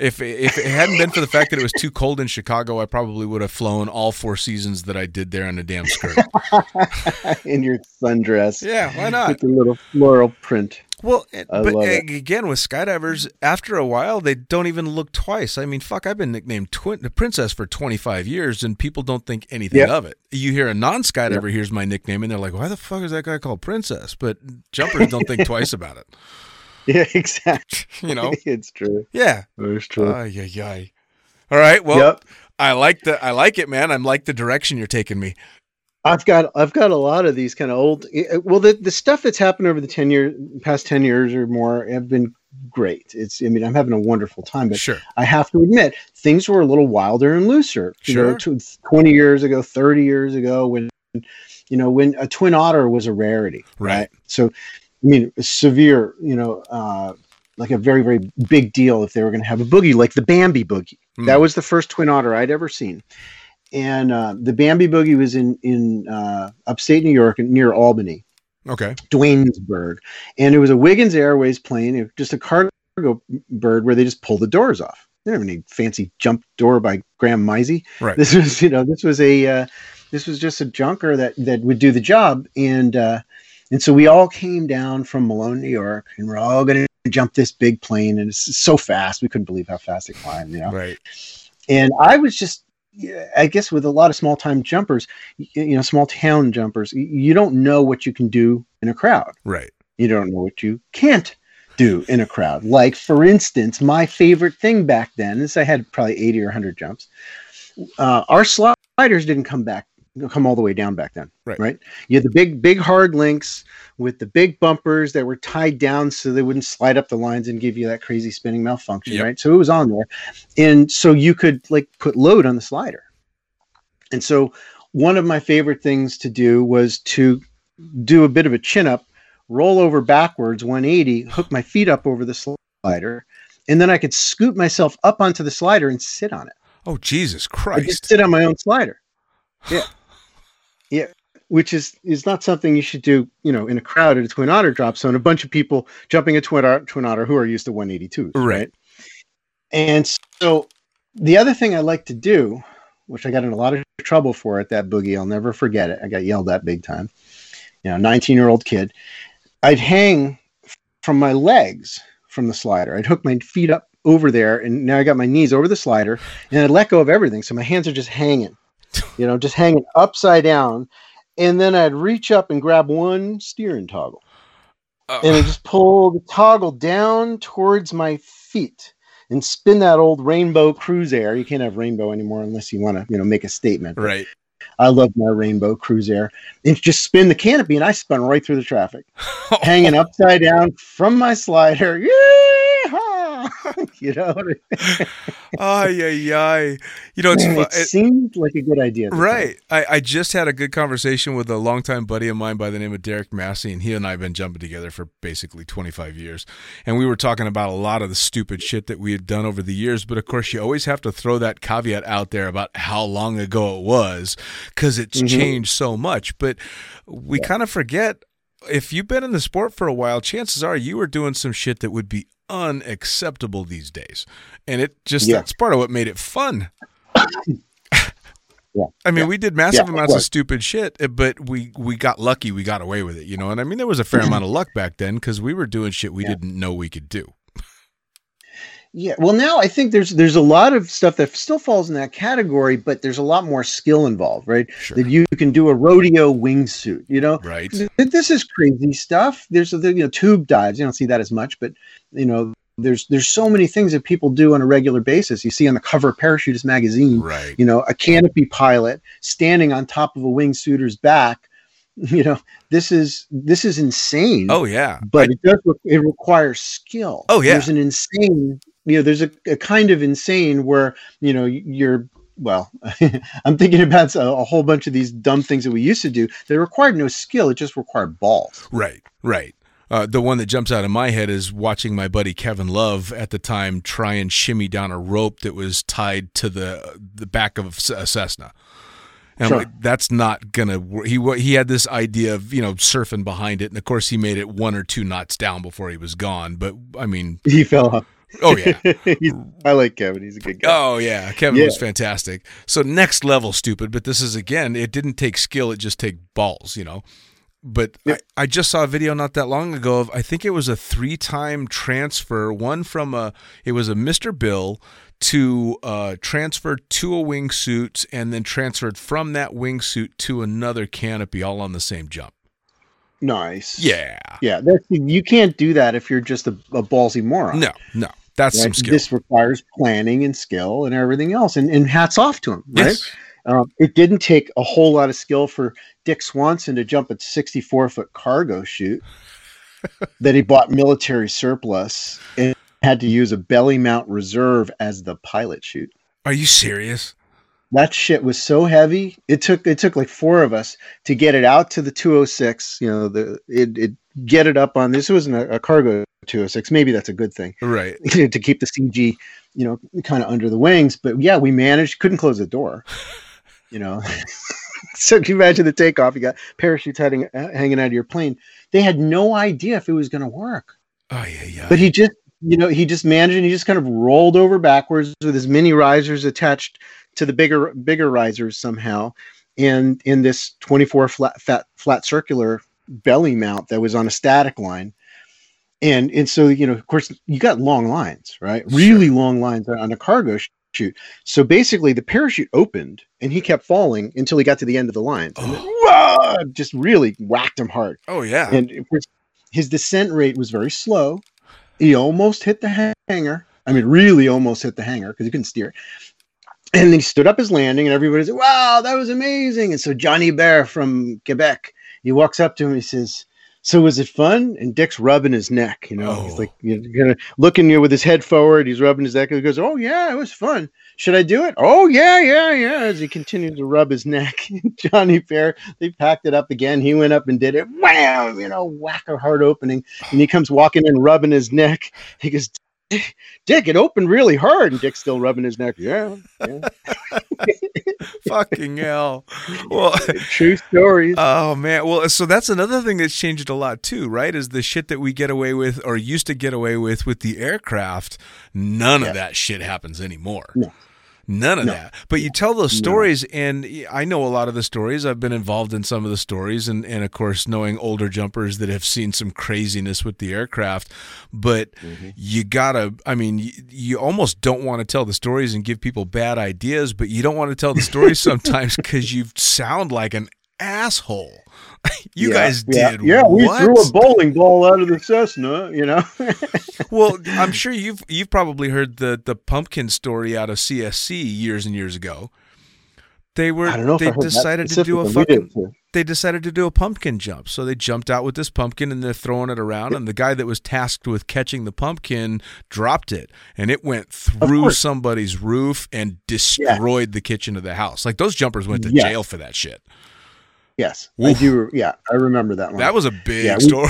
If if it hadn't been for the fact that it was too cold in Chicago, I probably would have flown all four seasons that I did there in a damn skirt. in your sundress. Yeah, why not? With the little floral print. Well, it- but again, with skydivers, after a while, they don't even look twice. I mean, fuck, I've been nicknamed twin, the princess for 25 years, and people don't think anything Yep. of it. You hear a non skydiver hears my nickname, and they're like, why the fuck is that guy called princess? But jumpers don't think twice about it. Yeah, exactly. You know? it's true. Yeah. It's true. Ay, ay, ay. All right. Well, yep. I like the I like it, man. I'm like the direction you're taking me. I've got I've got a lot of these kind of old. eh, Well, the the stuff that's happened over the ten year past ten years or more have been great. It's I mean I'm having a wonderful time, but Sure. I have to admit things were a little wilder and looser. You know, Sure. tw- twenty years ago, thirty years ago, when you know when a twin otter was a rarity, Right. So, I mean, severe. You know. uh like a very, very big deal if they were going to have a boogie, like the Bambi boogie. Hmm. That was the first twin otter I'd ever seen. And uh, the Bambi boogie was in in uh, upstate New York near Albany, Okay. Duanesburg, and it was a Wiggins Airways plane, just a cargo bird where they just pull the doors off. They didn't have any fancy jump door by Graham Misey. Right. This was, you know, this was a uh, this was just a junker that that would do the job, and uh, and so we all came down from Malone, New York, and we're all going to jump this big plane, and it's so fast we couldn't believe how fast it climbed, you know Right. and I was just, I guess, with a lot of small time jumpers, you know, small town jumpers, you don't know what you can do in a crowd. Right. You don't know what you can't do in a crowd. Like, for instance, my favorite thing back then is I had probably 80 or 100 jumps. Uh, our sliders didn't come back, come all the way down back then. Right. Right. You had the big, big hard links with the big bumpers that were tied down so they wouldn't slide up the lines and give you that crazy spinning malfunction. Yep. Right. So it was on there. And so you could like put load on the slider. And so one of my favorite things to do was to do a bit of a chin up, roll over backwards 180, hook my feet up over the slider, and then I could scoot myself up onto the slider and sit on it. Oh Jesus Christ! I just Christ. sit on my own slider. Yeah. yeah. Which is is not something you should do, you know, in a crowd at a twin otter drop zone. A bunch of people jumping a twin otter, twin otter who are used to 182s. Right. And so the other thing I like to do, which I got in a lot of trouble for at that boogie, I'll never forget it. I got yelled at big time. You know, 19 year old kid. I'd hang from my legs from the slider. I'd hook my feet up over there, and now I got my knees over the slider, and I'd let go of everything. So my hands are just hanging, you know, just hanging upside down. And then I'd reach up and grab one steering toggle Oh, and I just pull the toggle down towards my feet and spin that old rainbow cruise air. You can't have rainbow anymore unless you want to, you know, make a statement. right. I love my Rainbow Cruise Air. And just spin the canopy, and I spun right through the traffic, hanging upside down from my slider. Yeehaw! you know, Ay, ay, ay. You know, it's fu- it seemed like a good idea. at the time. Right. I, I just had a good conversation with a longtime buddy of mine by the name of Derek Massey, and he and I have been jumping together for basically 25 years. And we were talking about a lot of the stupid shit that we had done over the years. But of course, you always have to throw that caveat out there about how long ago it was because it's Mhm. changed so much. But we kind of forget if you've been in the sport for a while, chances are you were doing some shit that would be unacceptable these days. And it just, Yeah. that's part of what made it fun. Yeah. I mean, we did massive Yeah, amounts of course. stupid shit, uh, but we we got lucky. We got away with it, you know. And I mean, there was a fair amount of luck back then because we were doing shit we Yeah. didn't know we could do. Yeah, well, now I think there's there's a lot of stuff that still falls in that category, but there's a lot more skill involved, right? Sure. That you can do a rodeo wingsuit, you know. Right. This is crazy stuff. There's the you know tube dives. You don't see that as much, but you know there's there's so many things that people do on a regular basis. You see on the cover of Parachutist magazine, Right. you know, a canopy pilot standing on top of a wingsuiter's back. You know, this is this is insane Oh yeah. but it does it requires skill Oh, yeah. there's an insane you know there's a, a kind of insane where you know you're well i'm thinking about a, a whole bunch of these dumb things that we used to do that required no skill it just required balls Right, right. Uh, the one that jumps out of my head is watching my buddy Kevin Love at the time try and shimmy down a rope that was tied to the the back of a Cessna. And I'm Sure. like, that's not gonna. Work. He he had this idea of you know surfing behind it, and of course he made it one or two knots down before he was gone. But I mean, he fell off oh yeah, i like kevin he's a good guy Oh yeah, Kevin Yeah. was fantastic. So next level stupid, but this is again, it didn't take skill, it just take balls, you know. But Yeah. I, I just saw a video not that long ago of I think it was a three time transfer, one from a it was a Mr. Bill to uh transferred to a wingsuit and then transferred from that wingsuit to another canopy all on the same jump. nice Yeah. yeah that's you can't do that if you're just a, a ballsy moron No, no. That's some right? skill. this requires planning and skill and everything else and, and hats off to him right yes. Um, it didn't take a whole lot of skill for Dick Swanson to jump a 64 foot cargo chute that he bought military surplus and had to use a belly mount reserve as the pilot chute. Are you serious? That shit was so heavy. It took it took like four of us to get it out to the 206. You know, the it, it get it up on this wasn't a, a cargo 206. Maybe that's a good thing Right. to keep the CG, you know, kind of under the wings. But yeah, we managed. Couldn't close the door. You know, so can you imagine the takeoff? You got parachutes hanging uh, hanging out of your plane. They had no idea if it was going to work. Oh yeah, yeah. But he just, you know, he just managed, and he just kind of rolled over backwards with his mini risers attached to the bigger bigger risers somehow, and in this 24 flat fat flat circular belly mount that was on a static line. And and so you know, of course, you got long lines, right? Really long lines on a cargo chute. So basically, the parachute opened, and he kept falling until he got to the end of the lines, and then, oh. just really whacked him hard oh yeah. and his descent rate was very slow. He almost hit the hanger. I mean, really almost hit the hanger because he couldn't steer. And then he stood up his landing, and everybody said, "Wow, that was amazing!" And so Johnny Bear from Quebec, he walks up to him. He says, "So was it fun?" And Dick's rubbing his neck. You know, he's Oh. like, you know, kind of looking you with his head forward. He's rubbing his neck. He goes, "Oh yeah, it was fun. Should I do it?" "Oh yeah, yeah, yeah." As he continued to rub his neck, Johnny Fair they packed it up again. He went up and did it. Wham! You know, whack a hard opening, and he comes walking in, rubbing his neck. He goes. Dick, it opened really hard, and Dick's still rubbing his neck. Yeah, yeah. Fucking hell. Well, true stories. oh man. Well, so that's another thing that's changed a lot too, right? Is the shit that we get away with or used to get away with with the aircraft. None Yeah. of that shit happens anymore. No. None of No. that. But you tell those No. stories, and I know a lot of the stories. I've been involved in some of the stories, and, and of course, knowing older jumpers that have seen some craziness with the aircraft. But mm-hmm. you gotta, I mean, you, you almost don't want to tell the stories and give people bad ideas, but you don't want to tell the stories sometimes because you sound like an asshole. you Yeah, guys yeah, did Yeah, we what? threw a bowling ball out of the Cessna. You know. well, I'm sure you've you've probably heard the the pumpkin story out of CSC years and years ago. They were I don't know they decided to do a. We fucking they decided to do a pumpkin jump. So they jumped out with this pumpkin and they're throwing it around and the guy that was tasked with catching the pumpkin dropped it and it went through somebody's roof and destroyed the kitchen of the house. Like those jumpers went to jail for that shit. Yes, I do. Yeah, I remember that one. That was a big Yeah, we- story.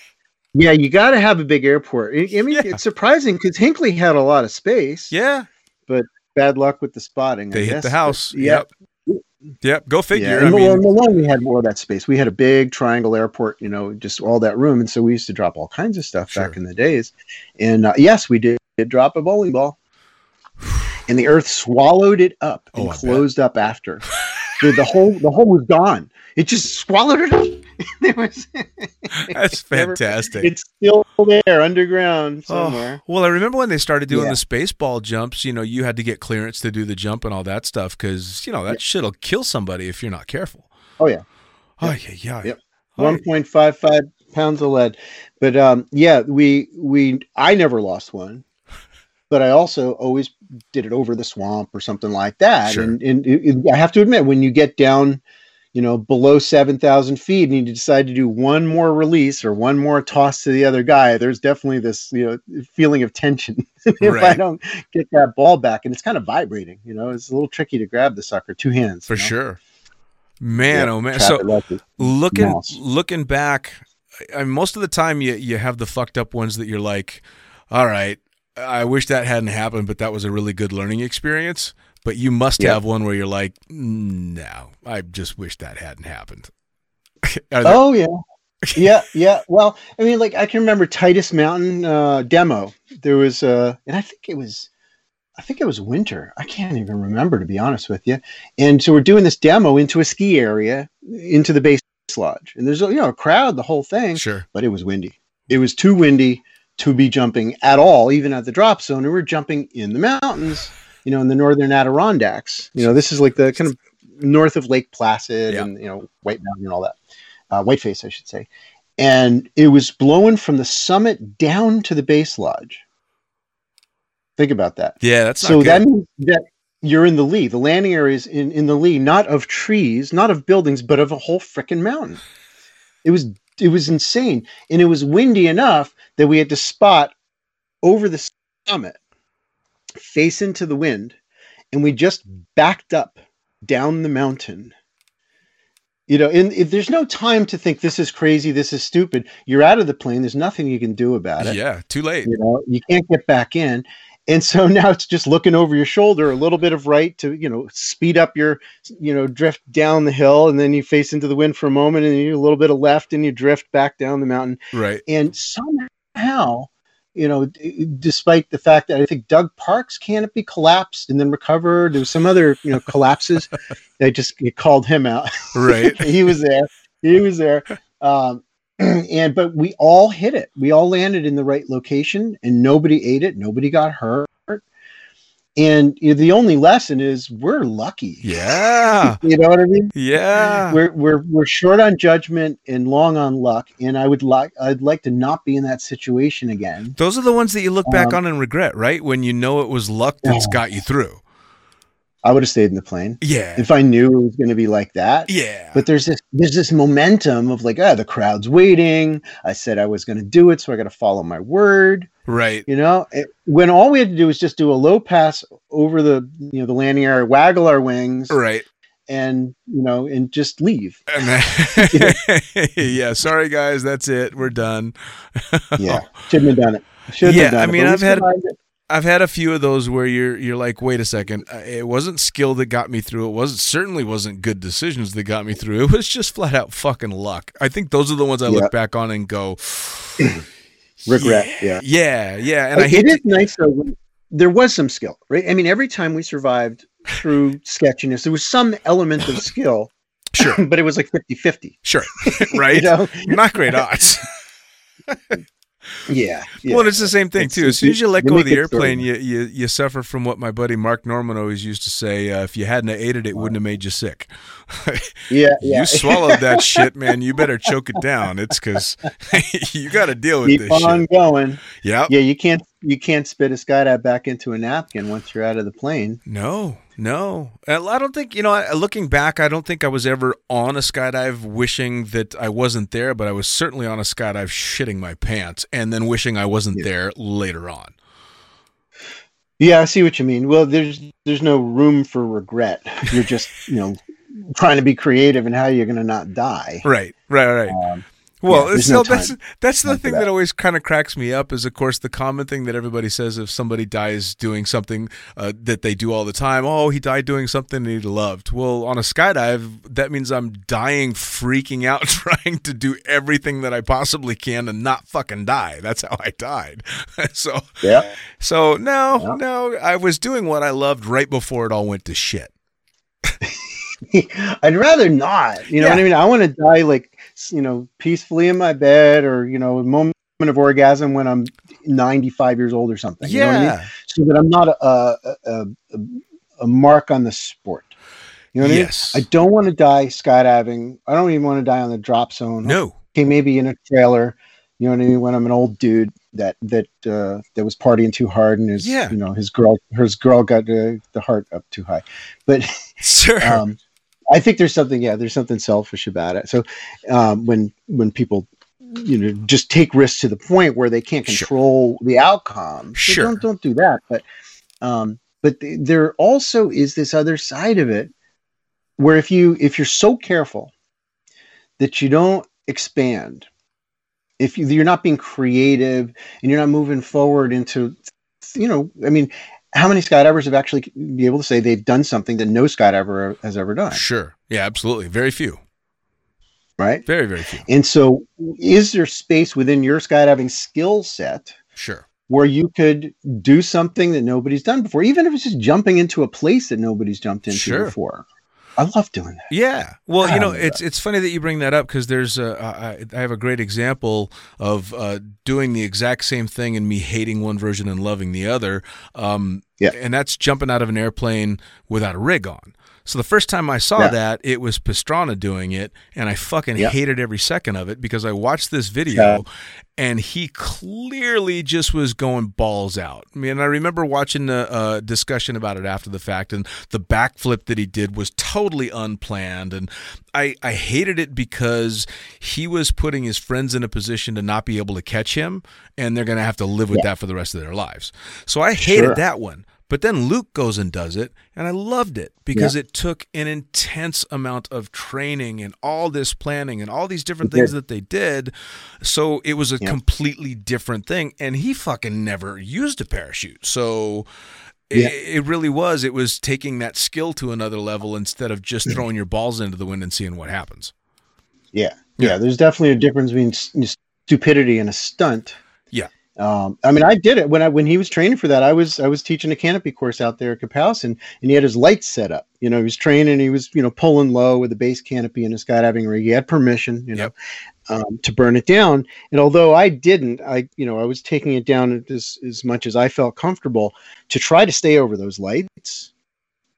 yeah, you got to have a big airport. I I mean, Yeah. it's surprising because Hinckley had a lot of space. yeah. But bad luck with the spotting. I They hit guess, the house. Yeah. Yep. Yep. Go Yeah, figure. and I mean, Malone, we had more of that space. We had a big triangle airport, you know, just all that room, and so we used to drop all kinds of stuff Sure. back in the days. And uh, yes, we did, did drop a bowling ball, and the Earth swallowed it up and Oh, I bet. closed up after. the, the hole, the hole was gone. It just swallowed it up. there was, that's never- fantastic. it's still there underground Oh, somewhere. well, I remember when they started doing Yeah. the space ball jumps, you know, you had to get clearance to do the jump and all that stuff because, you know, that shit'll kill somebody if you're not careful. Oh yeah. Oh, yeah, yeah. Yep. Oh, one point five five pounds of lead. But um, yeah, we we I never lost one, but I also always did it over the swamp or something like that. Sure. And, and it, it- I have to admit, when you get down, you know, below seven thousand feet, and you decide to do one more release or one more toss to the other guy, there's definitely this you know feeling of tension if I don't get that ball back, and it's kind of vibrating. You know, it's a little tricky to grab the sucker two hands For you know? sure. Man, Yeah, oh, man. So like looking mouse. looking back, I, I, most of the time you, you have the fucked up ones that you're like, all right, I wish that hadn't happened, but that was a really good learning experience. But you must Yeah. have one where you're like, no, I just wish that hadn't happened. There- Oh yeah, yeah, yeah. Well, I mean, like I can remember Titus Mountain uh, demo. There was, uh, and I think it was, I think it was winter. I can't even remember to be honest with you. And so we're doing this demo into a ski area, into the base lodge, and there's a you know a crowd, the whole thing, sure. but it was windy. It was too windy to be jumping at all, even at the drop zone. And we're jumping in the mountains, you know, in the northern Adirondacks. You know, this is like the kind of north of Lake Placid Yeah. and you know White Mountain and all that, uh, Whiteface, I should say. And it was blowing from the summit down to the base lodge. Think about that. Yeah, that's not so that means that you're in the lee. The landing area is in, in the lee, not of trees, not of buildings, but of a whole freaking mountain. It was it was insane, and it was windy enough that we had to spot over the summit, face into the wind, and we just backed up down the mountain. You know, and if there's no time to think this is crazy, this is stupid. You're out of the plane. There's nothing you can do about it yeah, too late. you know you can't get back in and so now it's just looking over your shoulder a little bit of right to you know speed up your you know drift down the hill and then you face into the wind for a moment and then you a little bit of left and you drift back down the mountain Right. and somehow you know d- despite the fact that i think doug park's canopy collapsed and then recovered there was some other you know collapses i just called him out Right. he was there. He was there. Um, and but we all hit it. We all landed in the right location, and nobody ate it. Nobody got hurt. And you know, the only lesson is we're lucky. Yeah. You know what I mean? Yeah. We're we're we're short on judgment and long on luck. And I would like I'd like to not be in that situation again. Those are the ones that you look back Um, on and regret, right? When you know it was luck that's Yeah. got you through. I would have stayed in the plane Yeah. if I knew it was going to be like that. Yeah. But there's this there's this momentum of like, ah, the crowd's waiting. I said I was going to do it, so I got to follow my word. right. You know, It- when all we had to do was just do a low pass over the you know the landing area, waggle our wings, Right. and you know, and just leave. Then, yeah. Sorry, guys. That's it. We're done. Yeah, shouldn't have done it. Shouldn't Yeah, have done I it, mean, I've had- it. I've had a few of those where you're you're like, wait a second, uh, it wasn't skill that got me through. It wasn't certainly wasn't good decisions that got me through. It was just flat out fucking luck. I think those are the ones I Yeah. look back on and go, regret. Yeah, yeah, yeah. And I It- hate it to- nice though. when- There was some skill, right? I mean, every time we survived through sketchiness, there was some element of skill, Sure. but it was like 50 50. sure, right? You know? Not great odds. Yeah. yeah. Well, it's the same thing It's- too. As soon as you let go of the it sort of- airplane, you, you you suffer from what my buddy Mark Norman always used to say: uh, if you hadn't ate it, it wouldn't have made you sick. yeah, yeah. You swallowed that shit, man. You better choke it down. It's because you got to deal with Keep this on shit. going. Yep. Yeah, you can't you can't spit a skydive back into a napkin once you're out of the plane. No. No, I don't think you know. Looking back, I don't think I was ever on a skydive wishing that I wasn't there, but I was certainly on a skydive shitting my pants and then wishing I wasn't yeah. there later on. Yeah, I see what you mean. Well, there's there's no room for regret. You're just you know trying to be creative and how you're going to not die. Right, right, right. Um, well, yeah, no that's that's the thing that. that. always kind of cracks me up is, of course, the common thing that everybody says if somebody dies doing something uh, that they do all the time. Oh, he died doing something he loved. Well, on a skydive, that means I'm dying, freaking out, trying to do everything that I possibly can and not fucking die. That's how I died. so yeah. So no, yeah. no, I was doing what I loved right before it all went to shit. I'd rather not. You know yeah. what I mean? I want to die like you know peacefully in my bed, or you know, a moment of orgasm when I'm 95 years old or something. Yeah. You know I mean? So that I'm not a, a, a, a mark on the sport. You know what yes. I mean? I don't want to die skydiving. I don't even want to die on the drop zone. No. Okay, maybe in a trailer. You know what I mean? When I'm an old dude that that uh, that was partying too hard and his yeah. you know his girl his girl got uh, the heart up too high, but sure. Um, I think there's something, yeah, there's something selfish about it. So um, when when people you know just take risks to the point where they can't control sure. the outcome, sure, don't don't do that. But um, but th- there also is this other side of it where if you if you're so careful that you don't expand if you, you're not being creative and you're not moving forward into you know i mean how many skydivers have actually be able to say they've done something that no skydiver has ever done? Sure. Yeah, absolutely. Very few. Right? Very, very few. And so is there space within your skydiving skill set? Sure. Where you could do something that nobody's done before, even if it's just jumping into a place that nobody's jumped into sure. before. I love doing that. Yeah. Well, you know, it's it's funny that you bring that up because there's a, I, I have a great example of uh, doing the exact same thing and me hating one version and loving the other. Um, yeah. And that's jumping out of an airplane without a rig on. So the first time I saw yeah. that, it was Pastrana doing it, and I fucking yeah. hated every second of it because I watched this video yeah. and he clearly just was going balls out. I mean, I remember watching the uh, discussion about it after the fact, and the backflip that he did was totally unplanned, and I I hated it because he was putting his friends in a position to not be able to catch him, and they're going to have to live with that for the rest of their lives. So I hated sure. that one. But then Luke goes and does it, and I loved it because yeah. it took an intense amount of training and all this planning and all these different things that they did. So it was a yeah. completely different thing. And he fucking never used a parachute. So yeah. it, it, really was. It was taking that skill to another level instead of just throwing your balls into the wind and seeing what happens. Yeah. Yeah. There's definitely a difference between stupidity and a stunt. Um, I mean, I did it when I when he was training for that. I was I was teaching a canopy course out there at Capous, and, and he had his lights set up. You know, he was training. He was you know pulling low with the base canopy and his skydiving rig. He had permission, you know, yep. um, to burn it down. And although I didn't, I you know I was taking it down as as much as I felt comfortable to try to stay over those lights.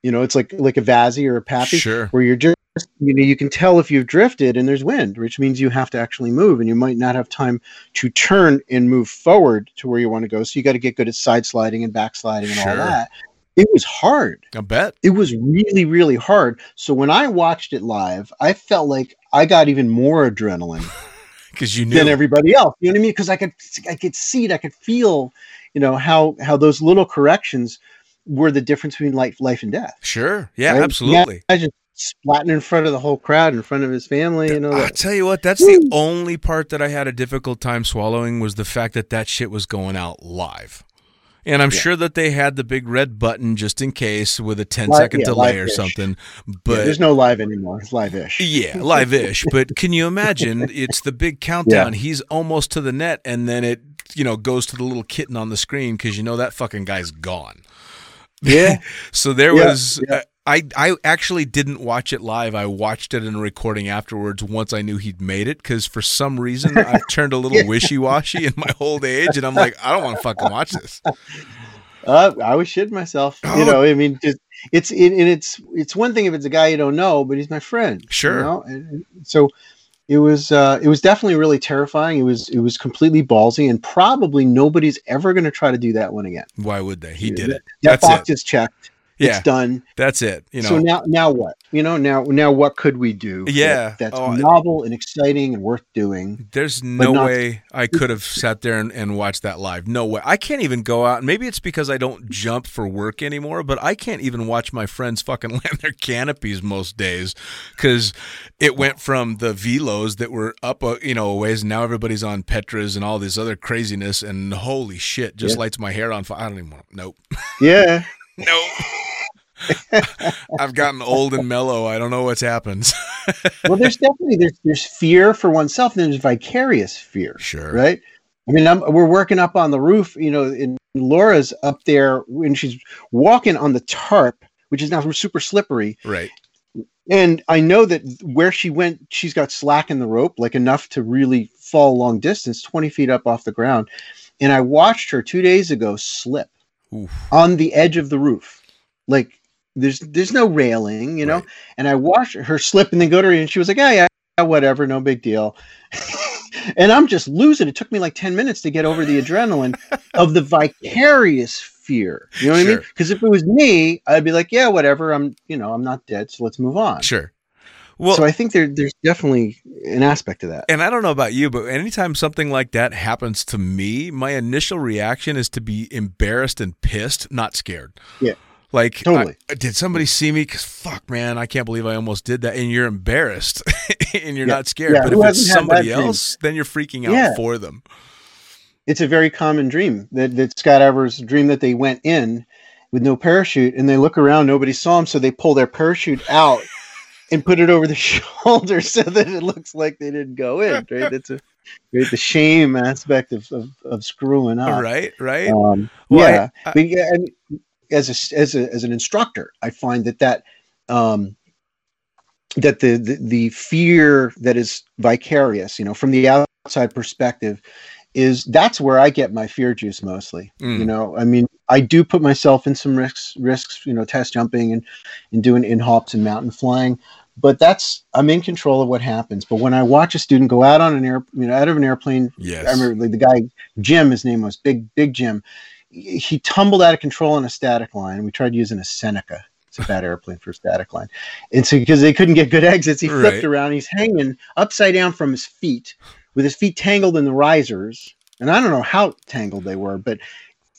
You know, it's like like a VASI or a PAPI, sure. where you're just you know you can tell if you've drifted and there's wind which means you have to actually move and you might not have time to turn and move forward to where you want to go. So you got to get good at side sliding and backsliding and sure. all that. It was hard. I bet. It was really really hard. So when i watched it live i felt like i got even more adrenaline because you knew. than everybody else. You know what i mean? Because i could i could see it. I could feel you know how how those little corrections were the difference between life life and death. Sure. Yeah right? absolutely. Imagine splatting in front of the whole crowd, in front of his family. You know, I tell you what, that's Woo! the only part that I had a difficult time swallowing was the fact that that shit was going out live. And I'm yeah. sure that they had the big red button just in case with a 10 live, second yeah, delay or something. But yeah, there's no live anymore. It's live ish. Yeah, live ish. but can you imagine? It's the big countdown. He's almost to the net, and then it, you know, goes to the little kitten on the screen because you know that fucking guy's gone. Yeah. so there was. Uh, I, I actually didn't watch it live. I watched it in a recording afterwards once I knew he'd made it because for some reason I turned a little wishy washy in my old age, and I'm like, I don't want to fucking watch this. Uh, I was shitting myself. Oh. You know, I mean, just, it's it, and it's it's one thing if it's a guy you don't know, but he's my friend. Sure. You know? and so it was uh, it was definitely really terrifying. It was it was completely ballsy, and probably nobody's ever going to try to do that one again. Why would they? He did that, it. That That's box it. is checked Yeah. It's done. That's it. You know. so now, now what? You know, now, now what could we do? Yeah. that's Oh, novel and exciting and worth doing. There's no not- way I could have sat there and, and watched that live. No way. I can't even go out. Maybe it's because I don't jump for work anymore, but I can't even watch my friends fucking land their canopies most days because it went from the velos that were up, a, you know, a ways, and now everybody's on Petras and all this other craziness, and holy shit, just Yeah. lights my hair on fire. I don't even want. Nope. Yeah. Nope. I've gotten old and mellow. I don't know what's happened. well, there's definitely there's there's fear for oneself, and there's vicarious fear. Sure. Right. I mean, I'm, we're working up on the roof. You know, and Laura's up there when she's walking on the tarp, which is now super slippery. right. And I know that where she went, she's got slack in the rope, like enough to really fall a long distance, 20 feet up off the ground. And I watched her two days ago slip Oof. on the edge of the roof. Like there's there's no railing, you know. Right. And I watched her slip and then go to her, and she was like, "Yeah, yeah, whatever, no big deal." and I'm just losing. It took me like ten minutes to get over the adrenaline of the vicarious fear. You know what I mean? Because if it was me, I'd be like, "Yeah, whatever. I'm, you know, I'm not dead, so let's move on." Sure. Well, so I think there, there's definitely an aspect to that. And I don't know about you, but anytime something like that happens to me, my initial reaction is to be embarrassed and pissed, not scared. Yeah. Like, Totally. I- did somebody see me? Because fuck, man, I can't believe I almost did that. And you're embarrassed and you're Yeah. not scared. Yeah, But who if it's hasn't had that somebody dream? else, then you're freaking out Yeah. for them. it's a very common dream that, that skydivers dream that they went in with no parachute and they look around, nobody saw them, so they pull their parachute out and put it over the shoulder so that it looks like they didn't go in. Right? That's a right, the shame aspect of, of, of screwing up. Right, right. Um, Well, I- yeah, I- but yeah, and as a as a as an instructor, I find that that um, that the, the the fear that is vicarious, you know, from the outside perspective, is that's where I get my fear juice mostly. Mm. You know, I mean, I do put myself in some risks, risks, you know, test jumping and and doing in hops and mountain flying. But that's I'm in control of what happens. But when I watch a student go out on an air, you know, out of an airplane, Yes. I remember like, the guy Jim, his name was Big Big Jim. He tumbled out of control on a static line. We tried using a Seneca. It's a bad airplane for a static line. And so because they couldn't get good exits, he flipped Right. around. He's hanging upside down from his feet with his feet tangled in the risers. And I don't know how tangled they were, but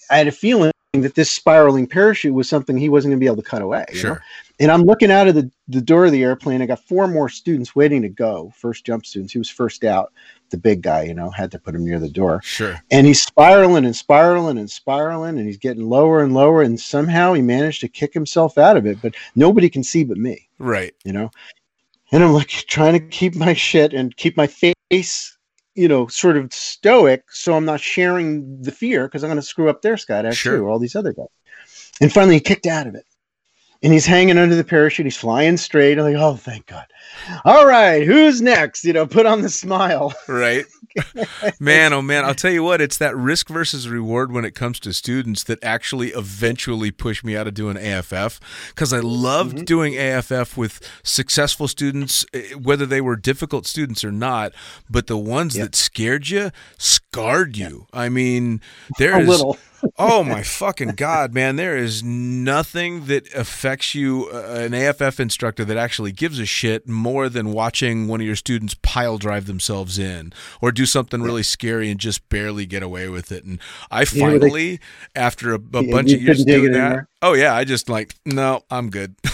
I had a feeling that this spiraling parachute was something he wasn't going to be able to cut away. you know? Sure. And I'm looking out of the, the door of the airplane. I got four more students waiting to go, first jump students. He was first out. The big guy, you know, had to put him near the door. Sure. And he's spiraling and spiraling and spiraling, and he's getting lower and lower. And somehow he managed to kick himself out of it, but nobody can see but me, Right. you know? And I'm like trying to keep my shit and keep my face, you know, sort of stoic so I'm not sharing the fear because I'm going to screw up their skydive Sure. too, or all these other guys. And finally he kicked out of it. And he's hanging under the parachute. He's flying straight. I'm like, oh, thank God. All right, who's next? You know, put on the smile. Right. man, oh man, I'll tell you what, it's that risk versus reward when it comes to students that actually eventually push me out of doing AFF because I loved Mm-hmm. doing AFF with successful students, eh, whether they were difficult students or not, but the ones Yep. that scared you scarred you. I mean, there A is little. oh my fucking god, man! There is nothing that affects you, uh, an AFF instructor, that actually gives a shit more than watching one of your students pile drive themselves in or do something really scary and just barely get away with it. And I Yeah, they- finally, after a, a Yeah, bunch of years doing that, anymore? oh yeah, I just like no, I'm good.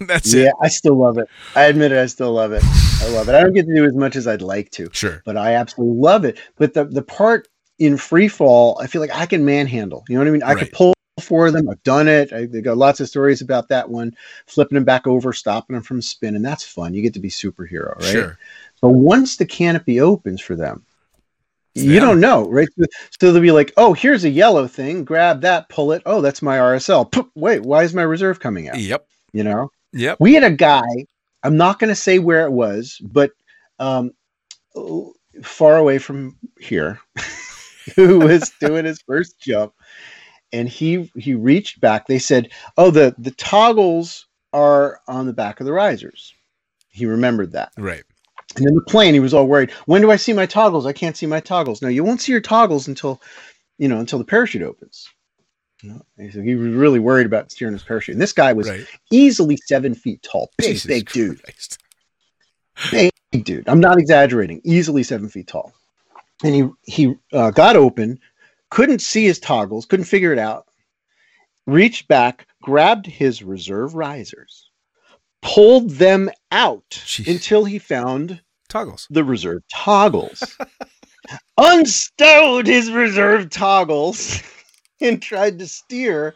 That's yeah, it. I still love it. I admit it, I still love it. I love it. I don't get to do as much as I'd like to, Sure. but I absolutely love it. But the the part in free fall, I feel like I can manhandle. You know what I mean? I Right. could pull for them. I've done it. I have got lots of stories about that one, flipping them back over, stopping them from spinning. That's fun. You get to be superhero, right? Sure. But once the canopy opens for them, you don't know, right? So- they'll be like, "Oh, here's a yellow thing. Grab that, pull it. Oh, that's my RSL. Poop, Wait, why is my reserve coming out? Yep. You know." Yep. we had a guy i'm not going to say where it was but um, far away from here who was doing his first jump and he he reached back. They said oh the the toggles are on the back of the risers. He remembered that. Right. and in the plane he was all worried when do i see my toggles? I can't see my toggles. No you won't see your toggles until you know until the parachute opens No. He he was really worried about steering his parachute. And this guy was Right. easily seven feet tall, big, Jesus big dude, big dude. I'm not exaggerating. Easily seven feet tall. And he he uh, got open, couldn't see his toggles, couldn't figure it out. Reached back, grabbed his reserve risers, pulled them out Jeez. until he found Toggles. the reserve toggles, unstowed his reserve toggles, and tried to steer,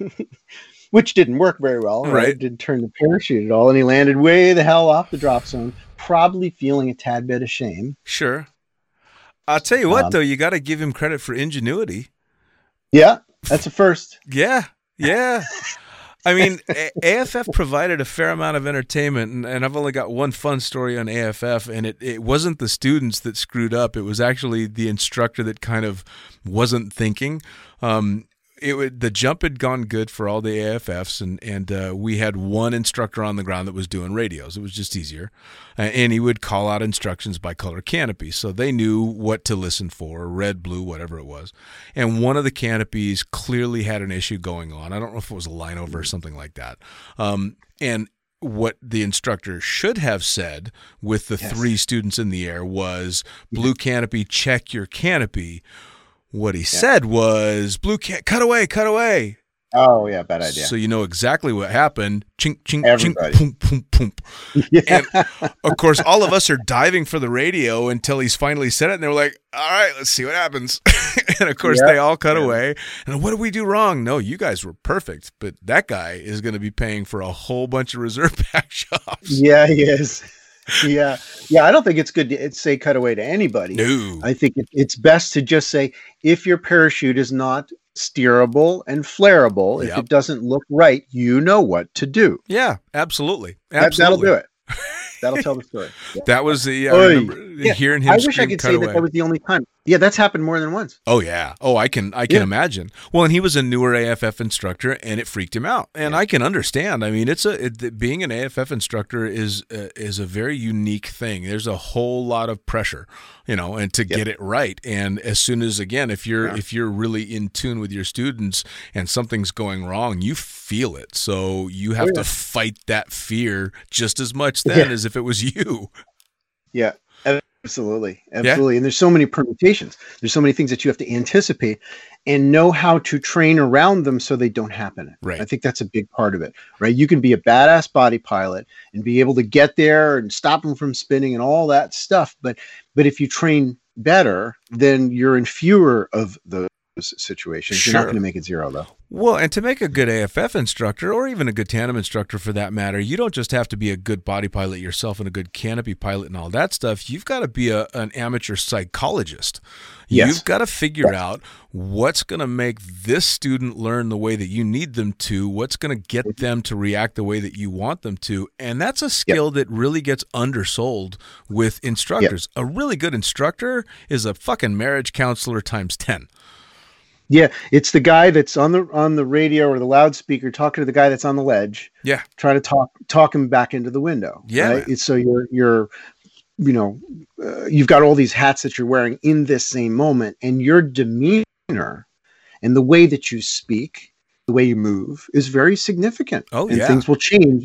which didn't work very well. Right? Right. Didn't turn the parachute at all, and he landed way the hell off the drop zone, probably feeling a tad bit of shame. Sure. I'll tell you what, Um, though, you got to give him credit for ingenuity. Yeah, that's a first. Yeah, yeah. I mean, AFF provided a fair amount of entertainment, and, and I've only got one fun story on AFF, and it, it wasn't the students that screwed up. It was actually the instructor that kind of wasn't thinking. Um, it would, the jump had gone good for all the AFFs, and and uh, we had one instructor on the ground that was doing radios. It was just easier, uh, and he would call out instructions by color canopy, so they knew what to listen for, red, blue, whatever it was. And one of the canopies clearly had an issue going on. I don't know if it was a line over or something like that. Um, and what the instructor should have said with the Yes. three students in the air was blue canopy, check your canopy. What he said was blue can cut away, cut away. Oh yeah, bad idea. So you know exactly what happened. Chink, chink, chink, Everybody. poom, poom, poom. yeah. Of course, all of us are diving for the radio until he's finally said it, and they're like, "All right, let's see what happens." and of course, Yeah. they all cut Yeah. away. And what did we do wrong? No, you guys were perfect, but that guy is going to be paying for a whole bunch of reserve pack jobs. yeah, he is. Yeah, yeah. I don't think it's good to say cut away to anybody. No, I think it, it's best to just say if your parachute is not steerable and flareable, if it doesn't look right, you know what to do. yeah, absolutely, That, that'll do it. That'll tell the story. Yeah. That was the uh, I remember Yeah, hearing him. I wish I could "Cut say that that was the only time. Yeah, that's happened more than once. Oh yeah. Oh, I can I can Yeah. imagine. Well, and he was a newer AFF instructor, and it freaked him out. And I can understand. I mean, it's a it, being an AFF instructor is uh, is a very unique thing. There's a whole lot of pressure, you know, and to get it right. And as soon as again, if you're Yeah. if you're really in tune with your students and something's going wrong, you feel it. So you have Oh, yeah. to fight that fear just as much then Yeah. as if it was you. Yeah, absolutely, absolutely. And there's so many permutations. There's so many things that you have to anticipate and know how to train around them so they don't happen. Right. I think that's a big part of it. Right. You can be a badass body pilot and be able to get there and stop them from spinning and all that stuff. But but if you train better, then you're in fewer of those situations. You're not going to make it zero though. Well, and to make a good AFF instructor, or even a good tandem instructor for that matter, you don't just have to be a good body pilot yourself and a good canopy pilot and all that stuff. You've got to be a, an amateur psychologist. Yes. You've got to figure out what's going to make this student learn the way that you need them to, what's going to get mm-hmm. them to react the way that you want them to. And that's a skill that really gets undersold with instructors. A really good instructor is a fucking marriage counselor times 10. Yeah, it's the guy that's on the on the radio or the loudspeaker talking to the guy that's on the ledge. Yeah. try to talk talk him back into the window. Yeah, right? It's so you're you're you know uh, you've got all these hats that you're wearing in this same moment, and your demeanor and the way that you speak, the way you move, is very significant. Oh, and yeah. things will change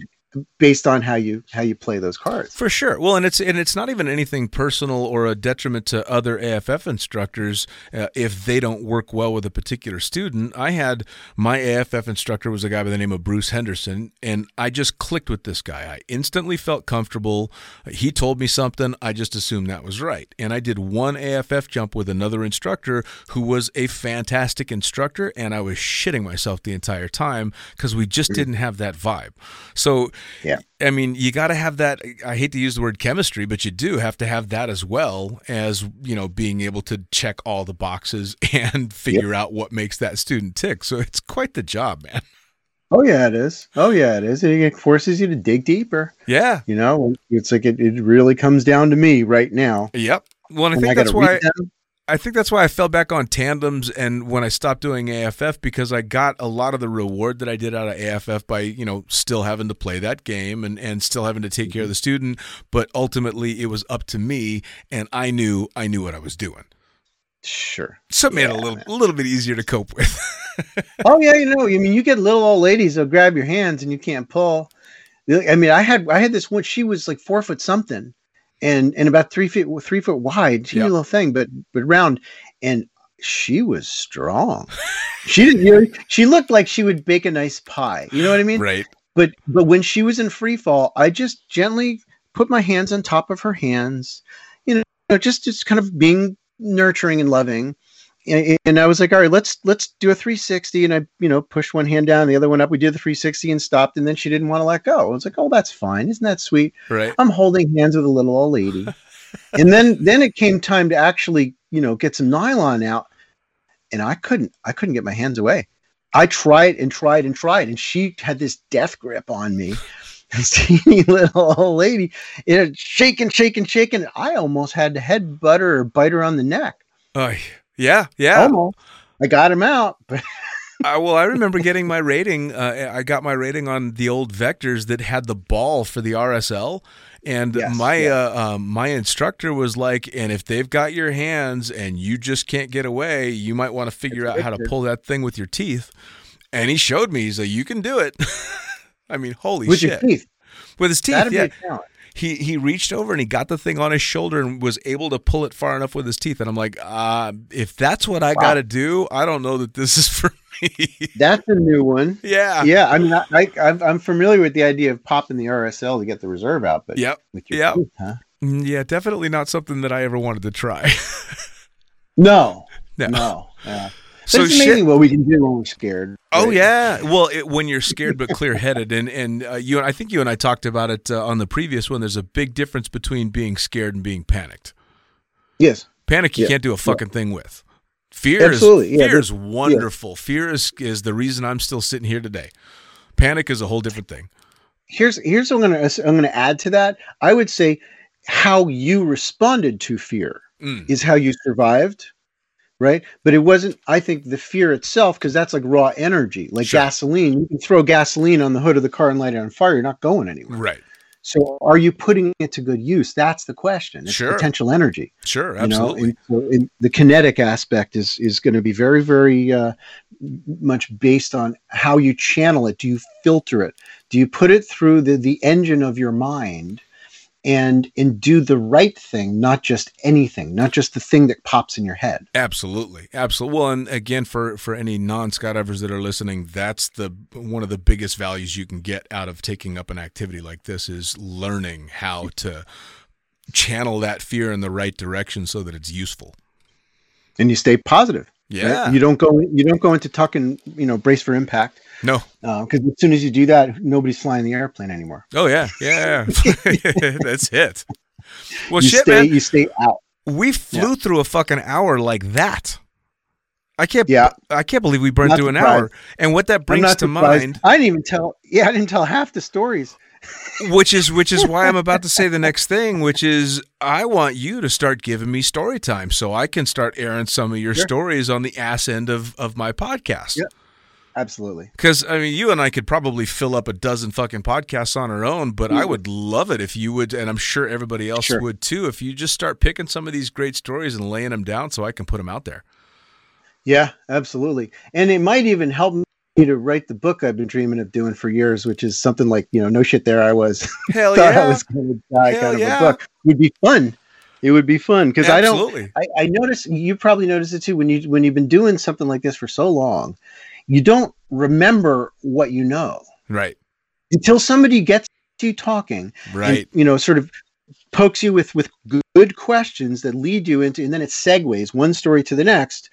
based on how you how you play those cards. For sure. Well, and it's and it's not even anything personal or a detriment to other AFF instructors uh, if they don't work well with a particular student. I had my AFF instructor was a guy by the name of Bruce Henderson, and I just clicked with this guy. I instantly felt comfortable. He told me something, I just assumed that was right. And I did one AFF jump with another instructor who was a fantastic instructor, and I was shitting myself the entire time because we just didn't have that vibe. So Yeah. I mean, you got to have that. I hate to use the word chemistry, but you do have to have that as well as, you know, being able to check all the boxes and figure out what makes that student tick. So it's quite the job, man. Oh yeah, it is. Oh yeah, it is. It forces you to dig deeper. Yeah. You know, it's like it, it really comes down to me right now. Yep. Well, and I think gotta that's why them. I think that's why I fell back on tandems and when I stopped doing AFF because I got a lot of the reward that I did out of AFF by, you know, still having to play that game and, and still having to take care of the mm-hmm. student. But ultimately it was up to me and I knew I knew what I was doing. Sure. So it made it a little, a little bit easier to cope with. oh yeah, you know, I mean, you get little old ladies that'll grab your hands and you can't pull. I mean, I had I had this one. She was like four foot something, and and about three feet three foot wide. Yeah. little thing, but but round, and she was strong. she didn't. You know, she looked like she would bake a nice pie. You know what I mean? right. But but when she was in free fall, I just gently put my hands on top of her hands, you know, just just kind of being nurturing and loving. And, and I was like, all right, let's let's do a 360. And I, you know, pushed one hand down, the other one up. We did the 360 and stopped. And then she didn't want to let go. I was like, oh, that's fine. Isn't that sweet? Right. I'm holding hands with a little old lady. and then then it came time to actually, you know, get some nylon out. And I couldn't, I couldn't get my hands away. I tried and tried and tried, and she had this death grip on me. This teeny little old lady, it shaking, shaking, shaking. I almost had to headbutt her or bite her on the neck. Oh, yeah. Yeah. Almost. I got him out, well, I remember getting my rating. Uh, I got my rating on the old vectors that had the ball for the RSL, and Yes, my uh, um, my instructor was like, "And if they've got your hands and you just can't get away, you might want to figure It's out how to pull that thing with your teeth." And he showed me. He's like, "You can do it." I mean, holy with shit! With his teeth, that'd yeah. Be a talent. He he reached over and he got the thing on his shoulder and was able to pull it far enough with his teeth. And I'm like, uh, if that's what I Wow. got to do, I don't know that this is for me. That's a new one. yeah. Yeah, I mean, I, I, I'm- I'm familiar with the idea of popping the RSL to get the reserve out, but Yep. with your Yep. teeth, huh? Mm, Yeah, definitely not something that I ever wanted to try. No, No. no. yeah. So amazing shit. what we can do when we're scared. Oh yeah. Well, it, when you're scared but clear-headed, and and uh, you and I think you and I talked about it uh, on the previous one. There's a big difference between being scared and being panicked. Yes. Panic you Yeah. can't do a fucking thing with. Fear Absolutely, is yeah, fear is wonderful. Fear is is the reason I'm still sitting here today. Panic is a whole different thing. Here's here's what I'm gonna I'm gonna add to that. I would say how you responded to fear Mm. is how you survived, right? But it wasn't. I think the fear itself, because that's like raw energy, like Sure. gasoline. You can throw gasoline on the hood of the car and light it on fire. You're not going anywhere. Right. So, are you putting it to good use? That's the question. It's Sure. potential energy. Sure. you Absolutely. know and so in, the kinetic aspect is is going to be very very uh, much based on how you channel it do you filter it do you put it through the the engine of your mind and and do the right thing not just anything not just the thing that pops in your head Absolutely, absolutely. Well, and again, for for any non-skydivers that are listening, that's the one of the biggest values you can get out of taking up an activity like this is learning how to channel that fear in the right direction so that it's useful. and you stay positive right? Yeah. you don't go you don't go into tuck and you know brace for impact No. Uh, because as soon as you do that nobody's flying the airplane anymore Oh yeah. Yeah. that's it. Well, you shit, stay man. you stay out We flew through a fucking hour like that. I can't. Yeah. I can't believe we burned through an surprised. hour. And what that brings to surprised. mind I didn't even tell. Yeah, I didn't tell half the stories. which is which is why I'm about to say the next thing, which is I want you to start giving me story time so I can start airing some of your Sure. stories on the ass end of of my podcast. Yeah. Absolutely. Because I mean, you and I could probably fill up a dozen fucking podcasts on our own, but I mm. would love it if you would, and I'm sure everybody else Sure. would too. If you just start picking some of these great stories and laying them down, so I can put them out there. Yeah, absolutely. And it might even help me to write the book I've been dreaming of doing for years, which is something like, you know, no shit, there I was. Hell Thought yeah! I was going to die Hell kind of yeah. a book. Would be fun. It would be fun because I don't. I, I notice you probably notice it too when you when you've been doing something like this for so long, you don't remember what you know Right. until somebody gets you talking and, Right. you know sort of pokes you with with good questions that lead you into and then it segues one story to the next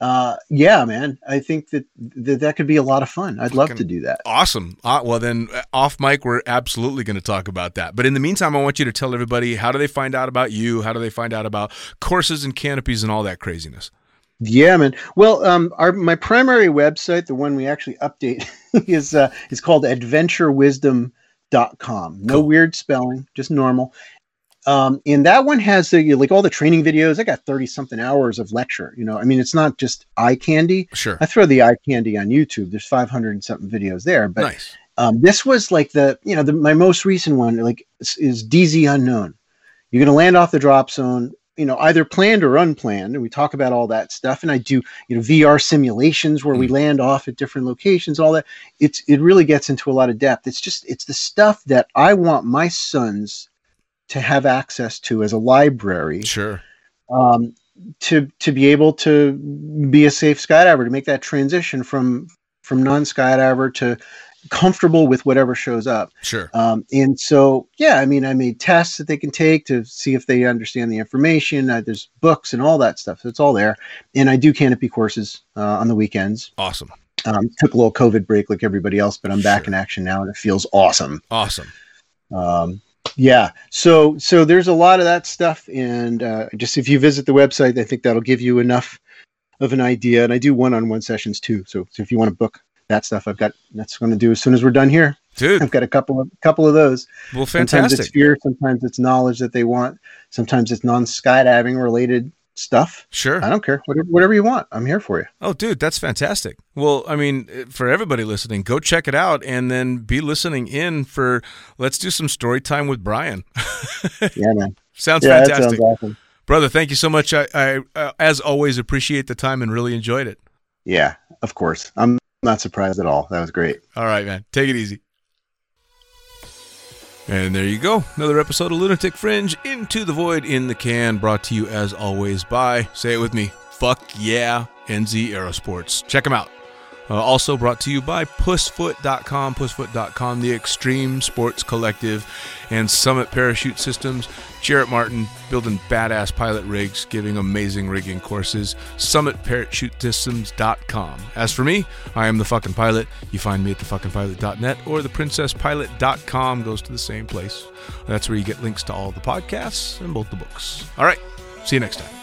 uh yeah man i think that that, that could be a lot of fun i'd love to do that Awesome. Uh, well, then uh, off mic, we're absolutely going to talk about that. But in the meantime, I want you to tell everybody how do they find out about you? How do they find out about courses and canopies and all that craziness? Yeah man well um our my primary website the one we actually update is uh is called adventurewisdom.com no Cool. weird spelling just normal um and that one has the like all the training videos i got 30 something hours of lecture you know i mean it's not just eye candy Sure. I throw the eye candy on YouTube. There's 500 and something videos there, but nice. um, this was like the you know the, my most recent one like is, is DZ unknown. You're going to land off the drop zone you know either planned or unplanned and we talk about all that stuff and i do you know vr simulations where we land off at different locations all that it's it really gets into a lot of depth it's just it's the stuff that i want my sons to have access to as a library Sure. um, to to be able to be a safe skydiver to make that transition from from non skydiver to comfortable with whatever shows up Sure. um, and so, yeah, I mean, I made tests that they can take to see if they understand the information. Uh, there's books and all that stuff. So it's all there. And I do canopy courses uh, on the weekends. Awesome. Um, took a little COVID break like everybody else, but I'm back in action now and it feels awesome. Awesome. Um, yeah. So, so there's a lot of that stuff. And uh, just if you visit the website, I think that'll give you enough of an idea. And I do one-on-one sessions too. So, so if you want to book that stuff, I've got that's going to do as soon as we're done here. Dude. I've got a couple of couple of those. Well, fantastic. Sometimes it's fear, sometimes it's knowledge that they want, sometimes it's non skydiving related stuff. Sure. I don't care. Whatever, whatever you want, I'm here for you. Oh, dude, that's fantastic. Well, I mean, for everybody listening, go check it out and then be listening in for let's do some story time with Brian. Yeah, man. sounds Yeah, fantastic. sounds awesome. Brother, thank you so much. I, I uh, as always, appreciate the time and really enjoyed it. Yeah, of course. I'm not surprised at all. That was great. All right, man. Take it easy. And there you go. Another episode of Lunatic Fringe Into the Void in the Can, brought to you as always by, say it with me, fuck yeah, NZ Aerosports. Check them out. Uh, also brought to you by Pussfoot.com, Pussfoot.com, the Extreme Sports Collective, and Summit Parachute Systems. Jarrett Martin building badass pilot rigs, giving amazing rigging courses. SummitParachuteSystems.com. As for me, I am the fucking pilot. You find me at thefuckingpilot.net or theprincesspilot.com goes to the same place. That's where you get links to all the podcasts and both the books. All right, see you next time.